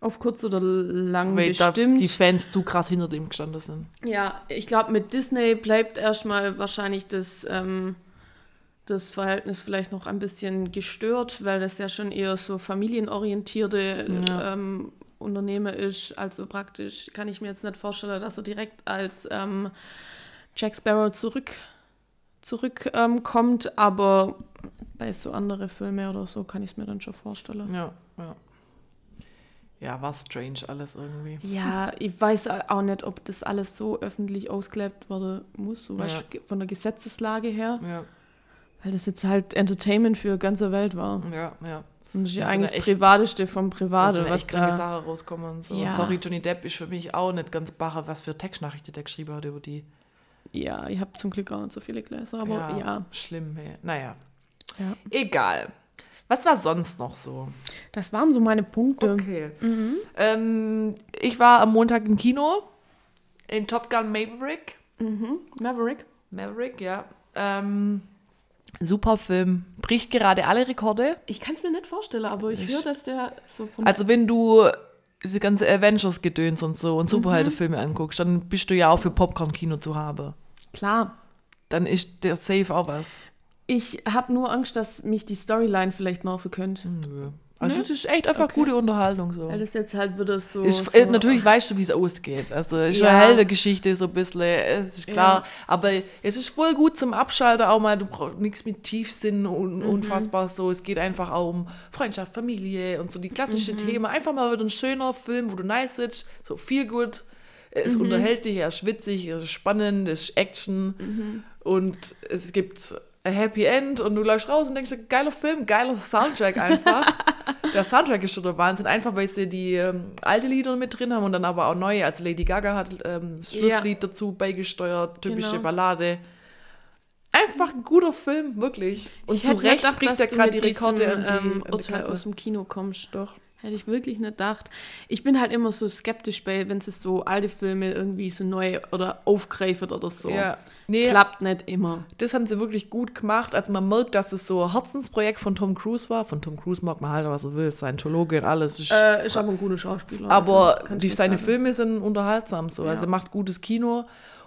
Auf kurz oder lang Weil bestimmt. die Fans zu krass hinter dem gestanden sind. Ja, ich glaube, mit Disney bleibt erstmal wahrscheinlich das, ähm, das Verhältnis vielleicht noch ein bisschen gestört, weil das ja schon eher so familienorientierte Ja. ähm, Unternehmen ist. Also praktisch kann ich mir jetzt nicht vorstellen, dass er direkt als ähm, Jack Sparrow zurück zurückkommt, ähm, kommt, aber bei so andere Filme oder so kann ich es mir dann schon vorstellen. Ja, ja. Ja, war strange alles irgendwie. Ja, ich weiß auch nicht, ob das alles so öffentlich ausgelebt werden muss, so Ja. von der Gesetzeslage her, Ja, weil das jetzt halt Entertainment für die ganze Welt war. ja, ja. Und das ist ja Das eigentlich das echt- Privateste vom Private, sind was echt kranke da... Sachen rauskommen und so. Ja. Sorry, Johnny Depp ist für mich auch nicht ganz bacher, was für Textnachrichten der geschrieben hat über die. Ja, ich habe zum Glück gar nicht so viele Gläser, aber ja. Schlimm, hey. Naja. Ja. Egal. Was war sonst noch so? Das waren so meine Punkte. Okay. Ähm, ich war am Montag im Kino in Top Gun Maverick. Mhm. Maverick. Maverick, ja. Ähm, super Film. Bricht gerade alle Rekorde. Ich kann es mir nicht vorstellen, aber ich Ich- höre, dass der so. Also wenn du diese ganze Avengers-Gedöns und so und Superheldenfilme anguckst, dann bist du ja auch für Popcorn-Kino zu haben. Klar. Dann ist der safe auch was. Ich habe nur Angst, dass mich die Storyline vielleicht nerven könnte. Nö. Also Ne? das ist echt einfach Okay. gute Unterhaltung so. Weil das jetzt halt wieder so. Ist, so äh, natürlich weißt du, wie es ausgeht. Also ist Ja. eine Heldengeschichte so ein bisschen, es ist klar. Ja. Aber es ist voll gut zum Abschalten auch mal. Du brauchst nichts mit Tiefsinn und Mhm. unfassbar so. Es geht einfach auch um Freundschaft, Familie und so die klassischen Mhm. Themen. Einfach mal wieder ein schöner Film, wo du nice sitzt, so viel gut. Es Mhm. unterhält dich, er ist witzig, er ist spannend, es ist Action Mhm. und es gibt Happy End und du läufst raus und denkst, geiler Film, geiler Soundtrack einfach. der Soundtrack ist schon der Wahnsinn, einfach weil sie die ähm, alte Lieder mit drin haben und dann aber auch neue. Also Lady Gaga hat ähm, das Schlusslied dazu beigesteuert, typische Genau. Ballade. Einfach ein guter Film, wirklich. Und Ich zu Recht gedacht, bricht er gerade die Rekorde diesem, ähm, die Urteil aus dem Kino kommst, doch. Hätte ich wirklich nicht gedacht. Ich bin halt immer so skeptisch bei, wenn es so alte Filme irgendwie so neu oder aufgreifen oder so. Ja. Nee, Klappt nicht immer. das haben sie wirklich gut gemacht. Also man merkt, dass es so ein Herzensprojekt von Tom Cruise war. Von Tom Cruise mag man halt, was er will, Scientologe und alles. Ist Äh, ist aber ein guter Schauspieler. Aber also die, seine sagen. Filme sind unterhaltsam so. Also Ja. er macht gutes Kino.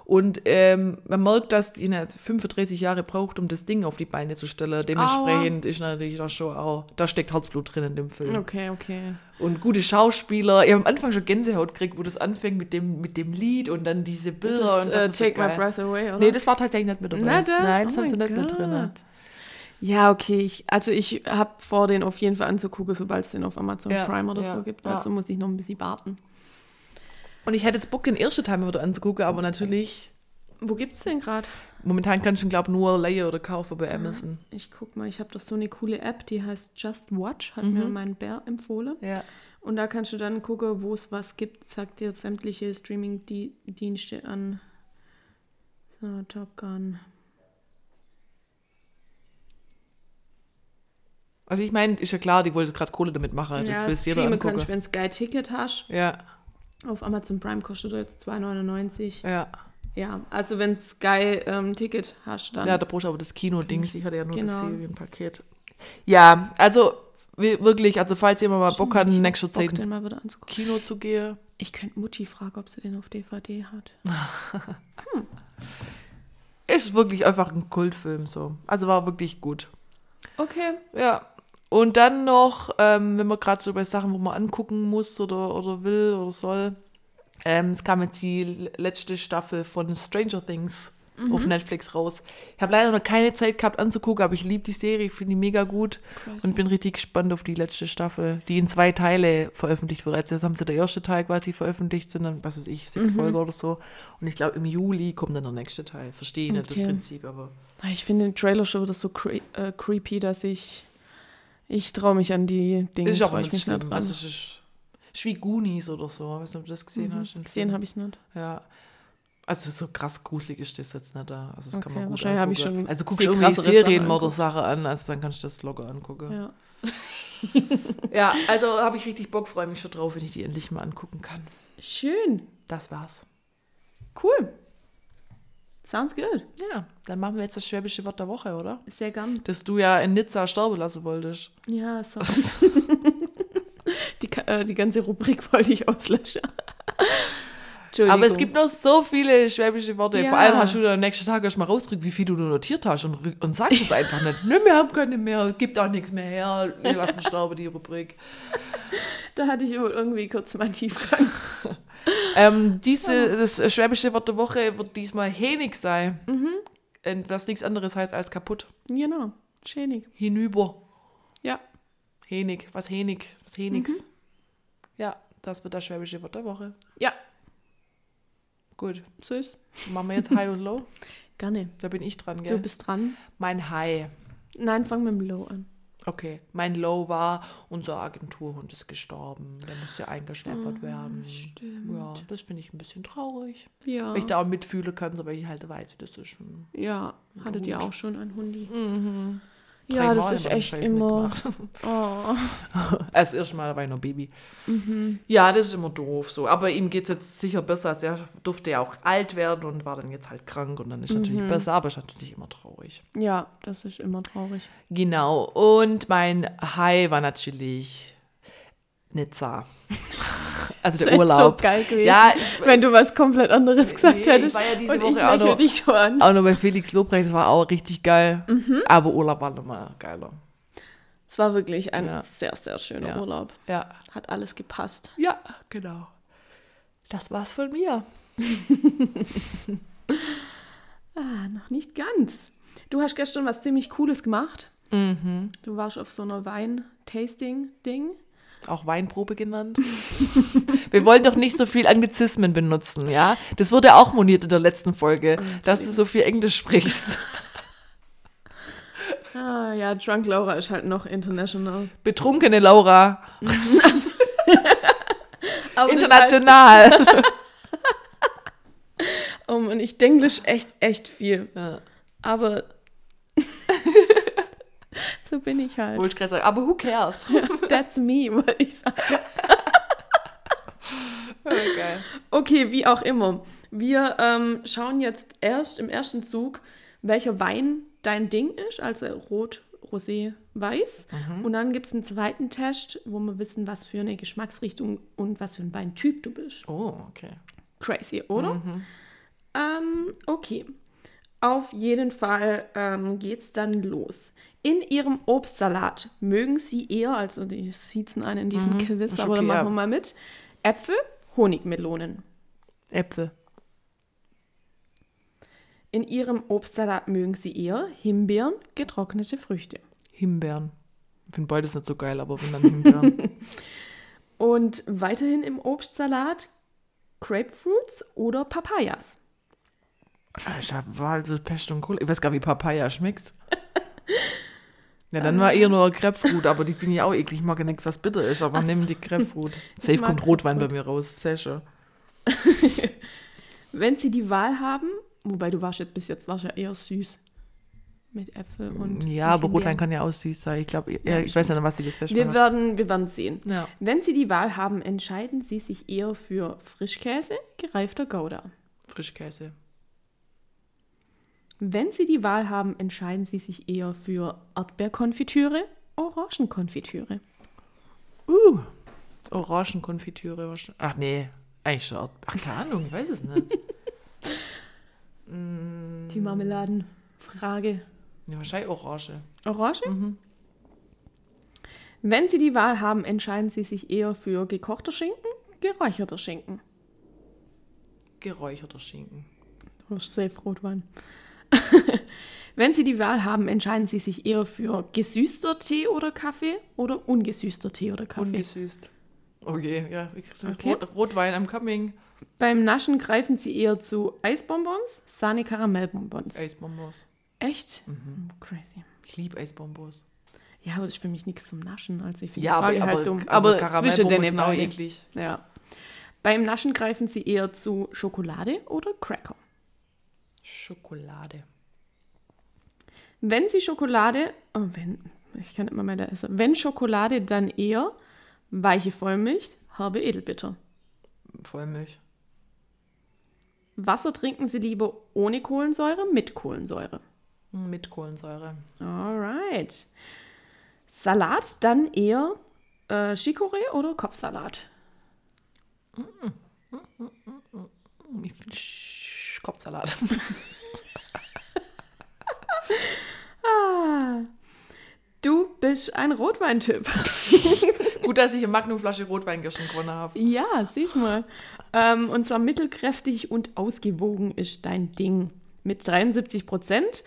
Und ähm, man merkt, dass jetzt 35 Jahre braucht, um das Ding auf die Beine zu stellen. Dementsprechend ist natürlich da schon auch, da steckt Herzblut drin in dem Film. Okay, okay. Und gute Schauspieler. Ich habe am Anfang schon Gänsehaut gekriegt, wo das anfängt mit dem, mit dem Lied und dann diese Bilder. Das, und äh, das ist so Take My. Breath Away, oder? Nee, das war tatsächlich nicht mit dabei. Nicht, äh? Nein, das Oh haben sie nicht mit drin. Ja, okay. Ich, also ich habe vor, den auf jeden Fall anzugucken, sobald es den auf Amazon Ja, Prime oder ja, so gibt. ja. Also muss ich noch ein bisschen warten. Und ich hätte jetzt Bock, den ersten Teil mal wieder anzugucken, aber natürlich, Wo gibt's den gerade? momentan kannst du ihn, glaube ich, nur leihen oder kaufen bei Amazon. Ich guck mal, ich habe doch so eine coole App, die heißt Just Watch, hat mir mein Bär empfohlen. Ja. Und da kannst du dann gucken, wo es was gibt, sagt dir sämtliche Streaming-Dienste an. So, Top Gun. Also ich meine, ist ja klar, die wollte gerade Kohle damit machen. ja, das will jeder angucken. kannst du, wenn Sky Ticket hast. Ja, Auf Amazon Prime kostet er jetzt 2,99. ja. Ja, also wenn Sky ähm, Ticket hast, dann. Ja, da brauchst du aber das Kino-Dings. Ich hatte ja nur das Genau. Serienpaket. Ja, also wi- wirklich, also falls jemand mal Bock hat, in nächster Bock, Zeit ins. Kino zu gehen. Ich könnte Mutti fragen, ob sie den auf DVD hat. Ist wirklich einfach ein Kultfilm so. Also war wirklich gut. Okay. Ja. Und dann noch, ähm, wenn man gerade so bei Sachen, wo man angucken muss oder, oder will oder soll, ähm, es kam jetzt die letzte Staffel von Stranger Things auf Netflix raus. Ich habe leider noch keine Zeit gehabt anzugucken, aber ich liebe die Serie, finde die mega gut Crazy. und bin richtig gespannt auf die letzte Staffel, die in zwei Teile veröffentlicht wird. Also jetzt haben sie der erste Teil quasi veröffentlicht, sind dann, was weiß ich, sechs Folgen oder so. Und ich glaube, im Juli kommt dann der nächste Teil. Verstehe ich nicht das Okay. Prinzip, aber Ich finde den Trailer schon wieder so cre äh, creepy, dass ich. Ich traue mich an die Dinge. ist auch nicht mich schlimm. dran. Also es ist, ist wie Goonies oder so. Weißt du, ob du das gesehen hast? den Gesehen habe ich es nicht. Ja. Also so krass gruselig ist das jetzt nicht da. Also das kann Okay, man gut wahrscheinlich habe ich angucken. schon Also guckst du irgendwie Serienmörder-Sache an, also dann kannst du das locker angucken. Ja. Ja, also habe ich richtig Bock, freue mich schon drauf, wenn ich die endlich mal angucken kann. Schön. Das war's. Cool. Sounds good. Ja, dann machen wir jetzt das schwäbische Wort der Woche, oder? Sehr gern. Das du ja in Nizza sterben lassen wolltest. Ja, sorry. die, äh, die ganze Rubrik wollte ich auslöschen. Aber es gibt noch so viele schwäbische Worte. Ja. Vor allem hast du dann am nächsten Tag erst mal rausgedrückt, wie viel du nur notiert hast und, und sagst es einfach nicht. Nö, wir haben keine mehr, gibt auch nichts mehr her. Wir lassen sterben, die Rubrik. Da hatte ich irgendwie kurz mal Tiefgang. Ähm, diese, das schwäbische Wort der Woche wird diesmal henig sein. Und Was nichts anderes heißt als kaputt. genau. Schänig. Hinüber. Ja. Henig. Was henig? Was henigs. Ja, das wird das schwäbische Wort der Woche. Ja, Gut. ist. Machen wir jetzt High und Low. Gerne. Da bin ich dran, Du gell? bist dran. Mein High. Nein, fang mit dem Low an. Okay, mein Low war, unser Agenturhund ist gestorben. Der musste eingeschläfert werden. stimmt. Ja, das finde ich ein bisschen traurig. Ja. Weil ich da auch mitfühlen kann, weil ich halt weiß, wie das ist. ja, hattet ihr auch schon einen Hundi? Mhm. Ja, das ist echt immer. Oh. Als erstes Mal war ich noch Baby. Mhm. Ja, das ist immer doof so. Aber ihm geht es jetzt sicher besser. Er durfte ja auch alt werden und war dann jetzt halt krank und dann ist natürlich Mhm. besser, aber ist natürlich immer traurig. Ja, das ist immer traurig. Genau. Und mein High war natürlich Nizza. Also Das der Urlaub. so geil gewesen, Ja, ich- wenn du was komplett anderes gesagt Nee, ich hättest. war ja diese und Woche ich auch noch- dich schon an. Auch noch bei Felix Lobrecht, das war auch richtig geil. Mhm. Aber Urlaub war nochmal geiler. Es war wirklich ein Ja. sehr, sehr schöner Ja. Urlaub. Ja. Hat alles gepasst. Ja, genau. Das war's von mir. Ah, noch nicht ganz. Du hast gestern was ziemlich Cooles gemacht. Mhm. Du warst auf so einer Wein-Tasting-Ding. Auch Weinprobe genannt. Wir wollen doch nicht so viel Anglizismen benutzen, ja? Das wurde auch moniert in der letzten Folge, dass du so viel Englisch sprichst. Ah, ja, Drunk Laura ist halt noch international. Betrunkene Laura. International. Heißt, oh Mann, ich denglisch echt, echt viel. Ja. Aber so bin ich halt. Wollte ich gerade sagen, aber who cares? That's me, wollte ich sagen. Geil. Okay, wie auch immer. Wir ähm, schauen jetzt erst im ersten Zug, welcher Wein dein Ding ist, also rot, rosé, weiß. Und dann gibt es einen zweiten Test, wo wir wissen, was für eine Geschmacksrichtung und was für ein Weintyp du bist. Oh, okay. Crazy, oder? Ähm, okay. Auf jeden Fall ähm, geht's dann los. In ihrem Obstsalat mögen sie eher, also die siezen einen in diesem Quiz, ist aber dann machen wir mal mit, Äpfel, Honigmelonen. Äpfel. In ihrem Obstsalat mögen sie eher Himbeeren, getrocknete Früchte. Himbeeren. Ich finde beides nicht so geil, aber wenn dann Himbeeren. Und weiterhin im Obstsalat Grapefruits oder Papayas. Ich war halt so Pest und Kohle. Ich weiß gar nicht, wie Papaya schmeckt. Ja, dann war eher nur Grapefruit, aber die finde ich auch eklig. Ich mag ja nichts, was bitter ist, aber nimm die Grapefruit. Safe kommt Rotwein bei mir raus. Sehr schön. Wenn sie die Wahl haben, wobei du warst jetzt bis jetzt warst ja eher süß mit Äpfel und Ja, aber. Rotwein kann ja auch süß sein. Ich glaube, ja, ich weiß nicht, was sie das Wir festmacht. werden, wir werden sehen. Ja. Wenn Sie die Wahl haben, entscheiden Sie sich eher für Frischkäse, gereifter Gouda. Frischkäse. Wenn Sie die Wahl haben, entscheiden Sie sich eher für Erdbeerkonfitüre, Orangenkonfitüre. Uh, Orangenkonfitüre. wahrscheinlich. Ach nee, eigentlich schon. Erd- Ach, keine Ahnung, ich weiß es nicht. Die Marmeladenfrage. Ja, wahrscheinlich Orange. Orange? Wenn Sie die Wahl haben, entscheiden Sie sich eher für gekochter Schinken, geräucherter Schinken. Geräucherter Schinken. Du hast safe Rotwein. Wenn Sie die Wahl haben, entscheiden Sie sich eher für gesüßter Tee oder Kaffee oder ungesüßter Tee oder Kaffee. Ungesüßt. Okay, ja. Ich, Okay. Rot, Rotwein am Coming. Beim Naschen greifen Sie eher zu Eisbonbons, Sahne-Karamellbonbons. Eisbonbons. Echt? Oh, crazy. Ich liebe Eisbonbons. Ja, aber das ist für mich nichts zum Naschen. Also ich finde Ja, die Frage aber, halt aber, dumm. aber, Aber, zwischen Karamellbonbons den eklig. Ja. Beim Naschen greifen Sie eher zu Schokolade oder Cracker. Schokolade. Wenn Sie Schokolade, oh, wenn, ich kann immer mehr da essen. Wenn Schokolade, dann eher weiche Vollmilch, herbe Edelbitter. Vollmilch. Wasser trinken Sie lieber ohne Kohlensäure, mit Kohlensäure. Mit Kohlensäure. Alright. Salat, dann eher äh, Chicorée oder Kopfsalat. Hm, Ich finde Kopfsalat. Ah, du bist ein Rotweintyp. Gut, dass ich eine Magnumflasche Rotwein gewonnen habe. Ja, sieh mal. Ähm, und zwar mittelkräftig und ausgewogen ist dein Ding. Mit 73 Prozent.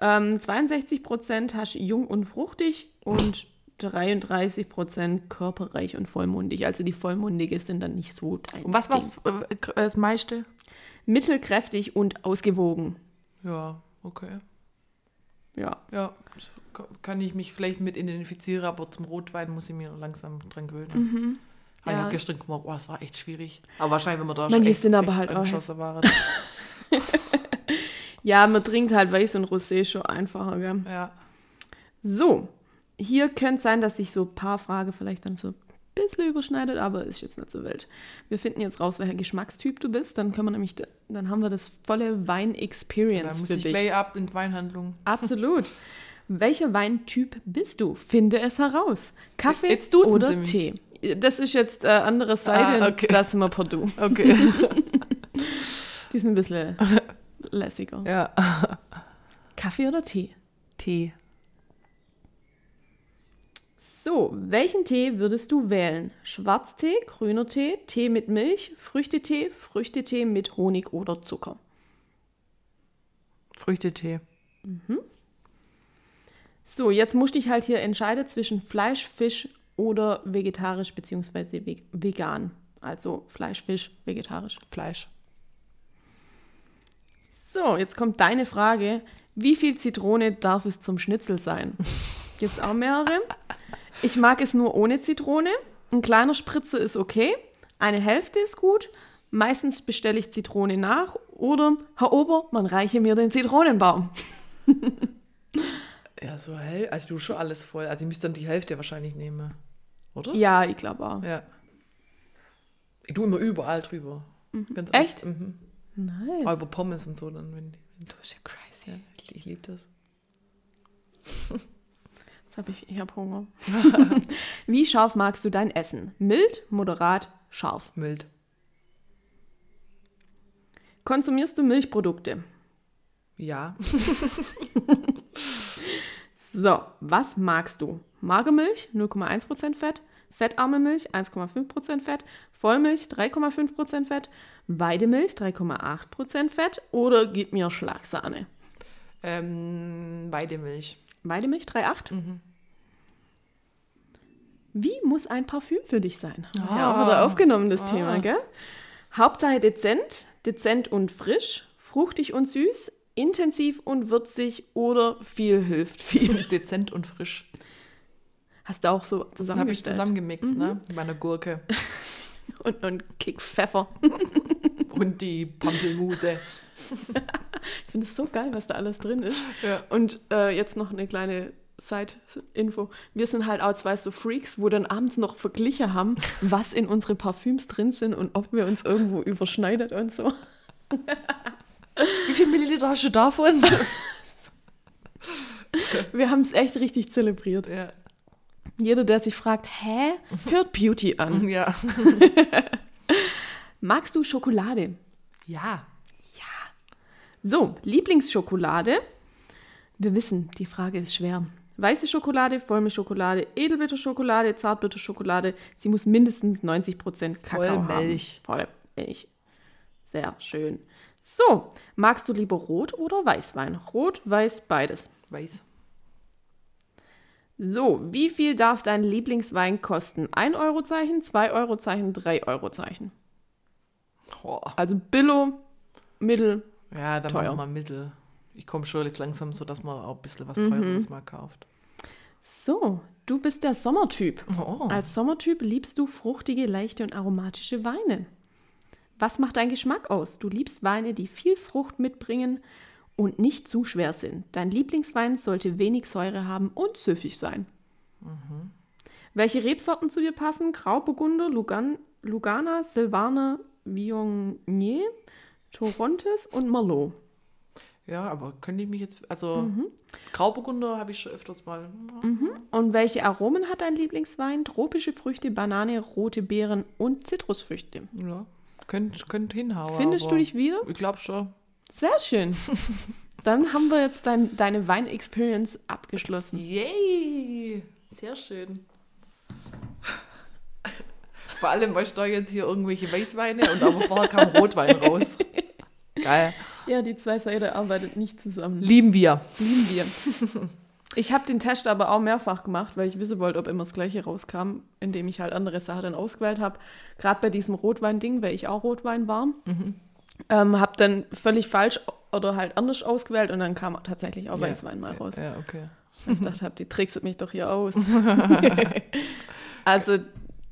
Ähm, 62 Prozent hast jung und fruchtig und 33 Prozent körperreich und vollmundig. Also die Vollmundige sind dann nicht so dein Und was war Ding. das meiste? Mittelkräftig und ausgewogen. Ja, okay. Ja. Ja, kann ich mich vielleicht mit identifizieren, aber zum Rotwein muss ich mir langsam dran gewöhnen. Mhm. Aber Ich Ja. habe gestern gemerkt, oh, es war echt schwierig. Aber wahrscheinlich, wenn man da Manche echt, sind aber echt halt auch- waren. Ja, man trinkt halt Weiß und Rosé schon einfacher, gell? ja. So, hier könnte es sein, dass sich so ein paar Fragen vielleicht dann so bisschen überschneidet, aber ist jetzt nicht so wild. Wir finden jetzt raus, welcher Geschmackstyp du bist, dann können wir nämlich, dann haben wir das volle Wein-Experience Dann muss für ich dich. ab in Weinhandlung. Absolut. Welcher Weintyp bist du? Finde es heraus. Kaffee Jetzt oder. Tee? Das ist jetzt äh, andere Seite Ah, und okay. das sind wir per Du. Okay. Die sind ein bisschen lässiger. ja. Kaffee oder Tee? Tee. So, welchen Tee würdest du wählen? Schwarztee, grüner Tee, Tee mit Milch, Früchtetee, Früchtetee mit Honig oder Zucker? Früchtetee. So, jetzt musst du dich halt hier entscheiden zwischen Fleisch, Fisch oder vegetarisch bzw. ve- vegan. Also Fleisch, Fisch, vegetarisch. Fleisch. So, jetzt kommt deine Frage. Wie viel Zitrone darf es zum Schnitzel sein? Gibt's auch mehrere? Ich mag es nur ohne Zitrone. Ein kleiner Spritzer ist okay. Eine Hälfte ist gut. Meistens bestelle ich Zitrone nach. Oder, Herr Ober, man reiche mir den Zitronenbaum. Ja, so hell. Also du schon alles voll. Also ich müsste dann die Hälfte wahrscheinlich nehmen. Oder? Ja, ich glaube auch. Ja. Ich tue immer überall drüber. Ganz Echt? Mhm. Nice. Auch über Pommes und so dann, wenn, wenn ja crazy. ja, ich, ich liebe das. Jetzt habe ich, ich hab Hunger. Wie scharf magst du dein Essen? Mild, moderat, scharf. Mild. Konsumierst du Milchprodukte? Ja. So, was magst du? Magermilch 0,1% Fett, fettarme Milch 1,5% Fett, Vollmilch 3,5% Fett, Weidemilch 3,8% Fett oder gib mir Schlagsahne? Ähm, Weidemilch. Weidemilch 3,8? Wie muss ein Parfüm für dich sein? Haben Ja, auch wieder aufgenommen, das Thema, gell? Hauptsache dezent, dezent und frisch, fruchtig und süß, intensiv und würzig oder viel hilft viel. Dezent und frisch. Hast du auch so Habe ich zusammengemixt, ne? Mit meiner Gurke. Und, und Kick Pfeffer. Und die Pampelmuse. Ich finde es so geil, was da alles drin ist. Ja. Und äh, jetzt noch eine kleine Side-Info. Wir sind halt auch zwei so Freaks, wo dann abends noch verglichen haben, was in unsere Parfüms drin sind und ob wir uns irgendwo überschneidet und so. Wie viel Milliliter hast du davon? Wir haben es echt richtig zelebriert. ja. Jeder, der sich fragt, hä, hört Beauty an. Ja. Magst du Schokolade? Ja. So, Lieblingsschokolade. Wir wissen, die Frage ist schwer. Weiße Schokolade, Vollmilchschokolade, Edelbitterschokolade, Zartbitterschokolade. Sie muss mindestens 90% Kakao Vollmilch. haben. Vollmilch. Sehr schön. So, magst du lieber Rot oder Weißwein? Rot, Weiß, beides. Weiß. So, wie viel darf dein Lieblingswein kosten? 1 Eurozeichen, 2 Eurozeichen, 3 Eurozeichen. Also Billo, Mittel. Ja, dann Teuer. machen wir mal Mittel. Ich komme schon jetzt langsam so, dass man auch ein bisschen Mhm. was Teures mal kauft. So, du bist der Sommertyp. Oh. Als Sommertyp liebst du fruchtige, leichte und aromatische Weine. Was macht dein Geschmack aus? Du liebst Weine, die viel Frucht mitbringen und nicht zu schwer sind. Dein Lieblingswein sollte wenig Säure haben und süffig sein. Welche Rebsorten zu dir passen? Grauburgunder, Lugan, Lugana, Silvaner, Viognier, Torontes und Merlot. Ja, aber könnte ich mich jetzt, also Mhm. Grauburgunder habe ich schon öfters mal. Und welche Aromen hat dein Lieblingswein? Tropische Früchte, Banane, rote Beeren und Zitrusfrüchte. Ja, könnte könnt hinhauen. Findest du dich wieder? Ich glaube schon. Sehr schön. Dann haben wir jetzt dein, deine Wein-Experience abgeschlossen. Yay! Sehr schön. Vor allem, weil ich da jetzt hier irgendwelche Weißweine und aber vorher kam Rotwein raus. Geil. Ja, die zwei Seiten arbeitet nicht zusammen. Lieben wir. Lieben wir. Ich habe den Test aber auch mehrfach gemacht, weil ich wissen wollte, ob immer das Gleiche rauskam, indem ich halt andere Sachen dann ausgewählt habe. Gerade bei diesem Rotwein-Ding, weil ich auch Rotwein war. Ähm, habe dann völlig falsch oder halt anders ausgewählt und dann kam tatsächlich auch Weißwein mal raus. Ja, okay. Ich dachte, die trickset mich doch hier aus. also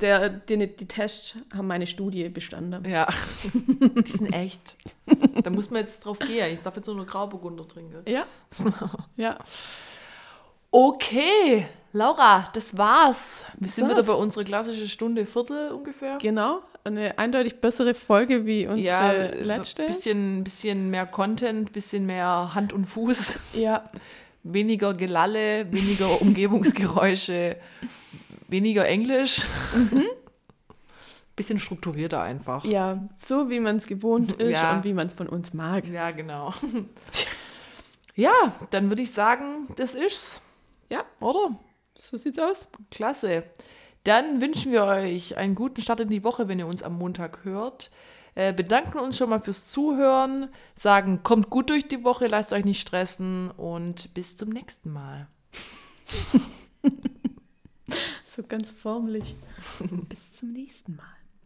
der, die, die Tests haben meine Studie bestanden. Ja. Die sind echt. Da muss man jetzt drauf gehen. Ich darf jetzt nur noch Grauburgunder trinken. Ja. ja. Okay, Laura, das war's. Wir sind war's. wieder bei unserer klassischen Stunde Viertel ungefähr. Genau. Eine eindeutig bessere Folge wie unsere Ja, letzte. bisschen, bisschen mehr Content, bisschen mehr Hand und Fuß, Ja. weniger Gelalle, weniger Umgebungsgeräusche, weniger Englisch. Bisschen strukturierter einfach. ja, so wie man es gewohnt ist Ja. und wie man es von uns mag. Ja, genau. Ja, dann würde ich sagen, das ist's, Ja, oder? So sieht's aus. Klasse. Dann wünschen wir euch einen guten Start in die Woche, wenn ihr uns am Montag hört. Äh, bedanken uns schon mal fürs Zuhören, sagen, kommt gut durch die Woche, lasst euch nicht stressen und bis zum nächsten Mal. So ganz formlich. Bis zum nächsten Mal.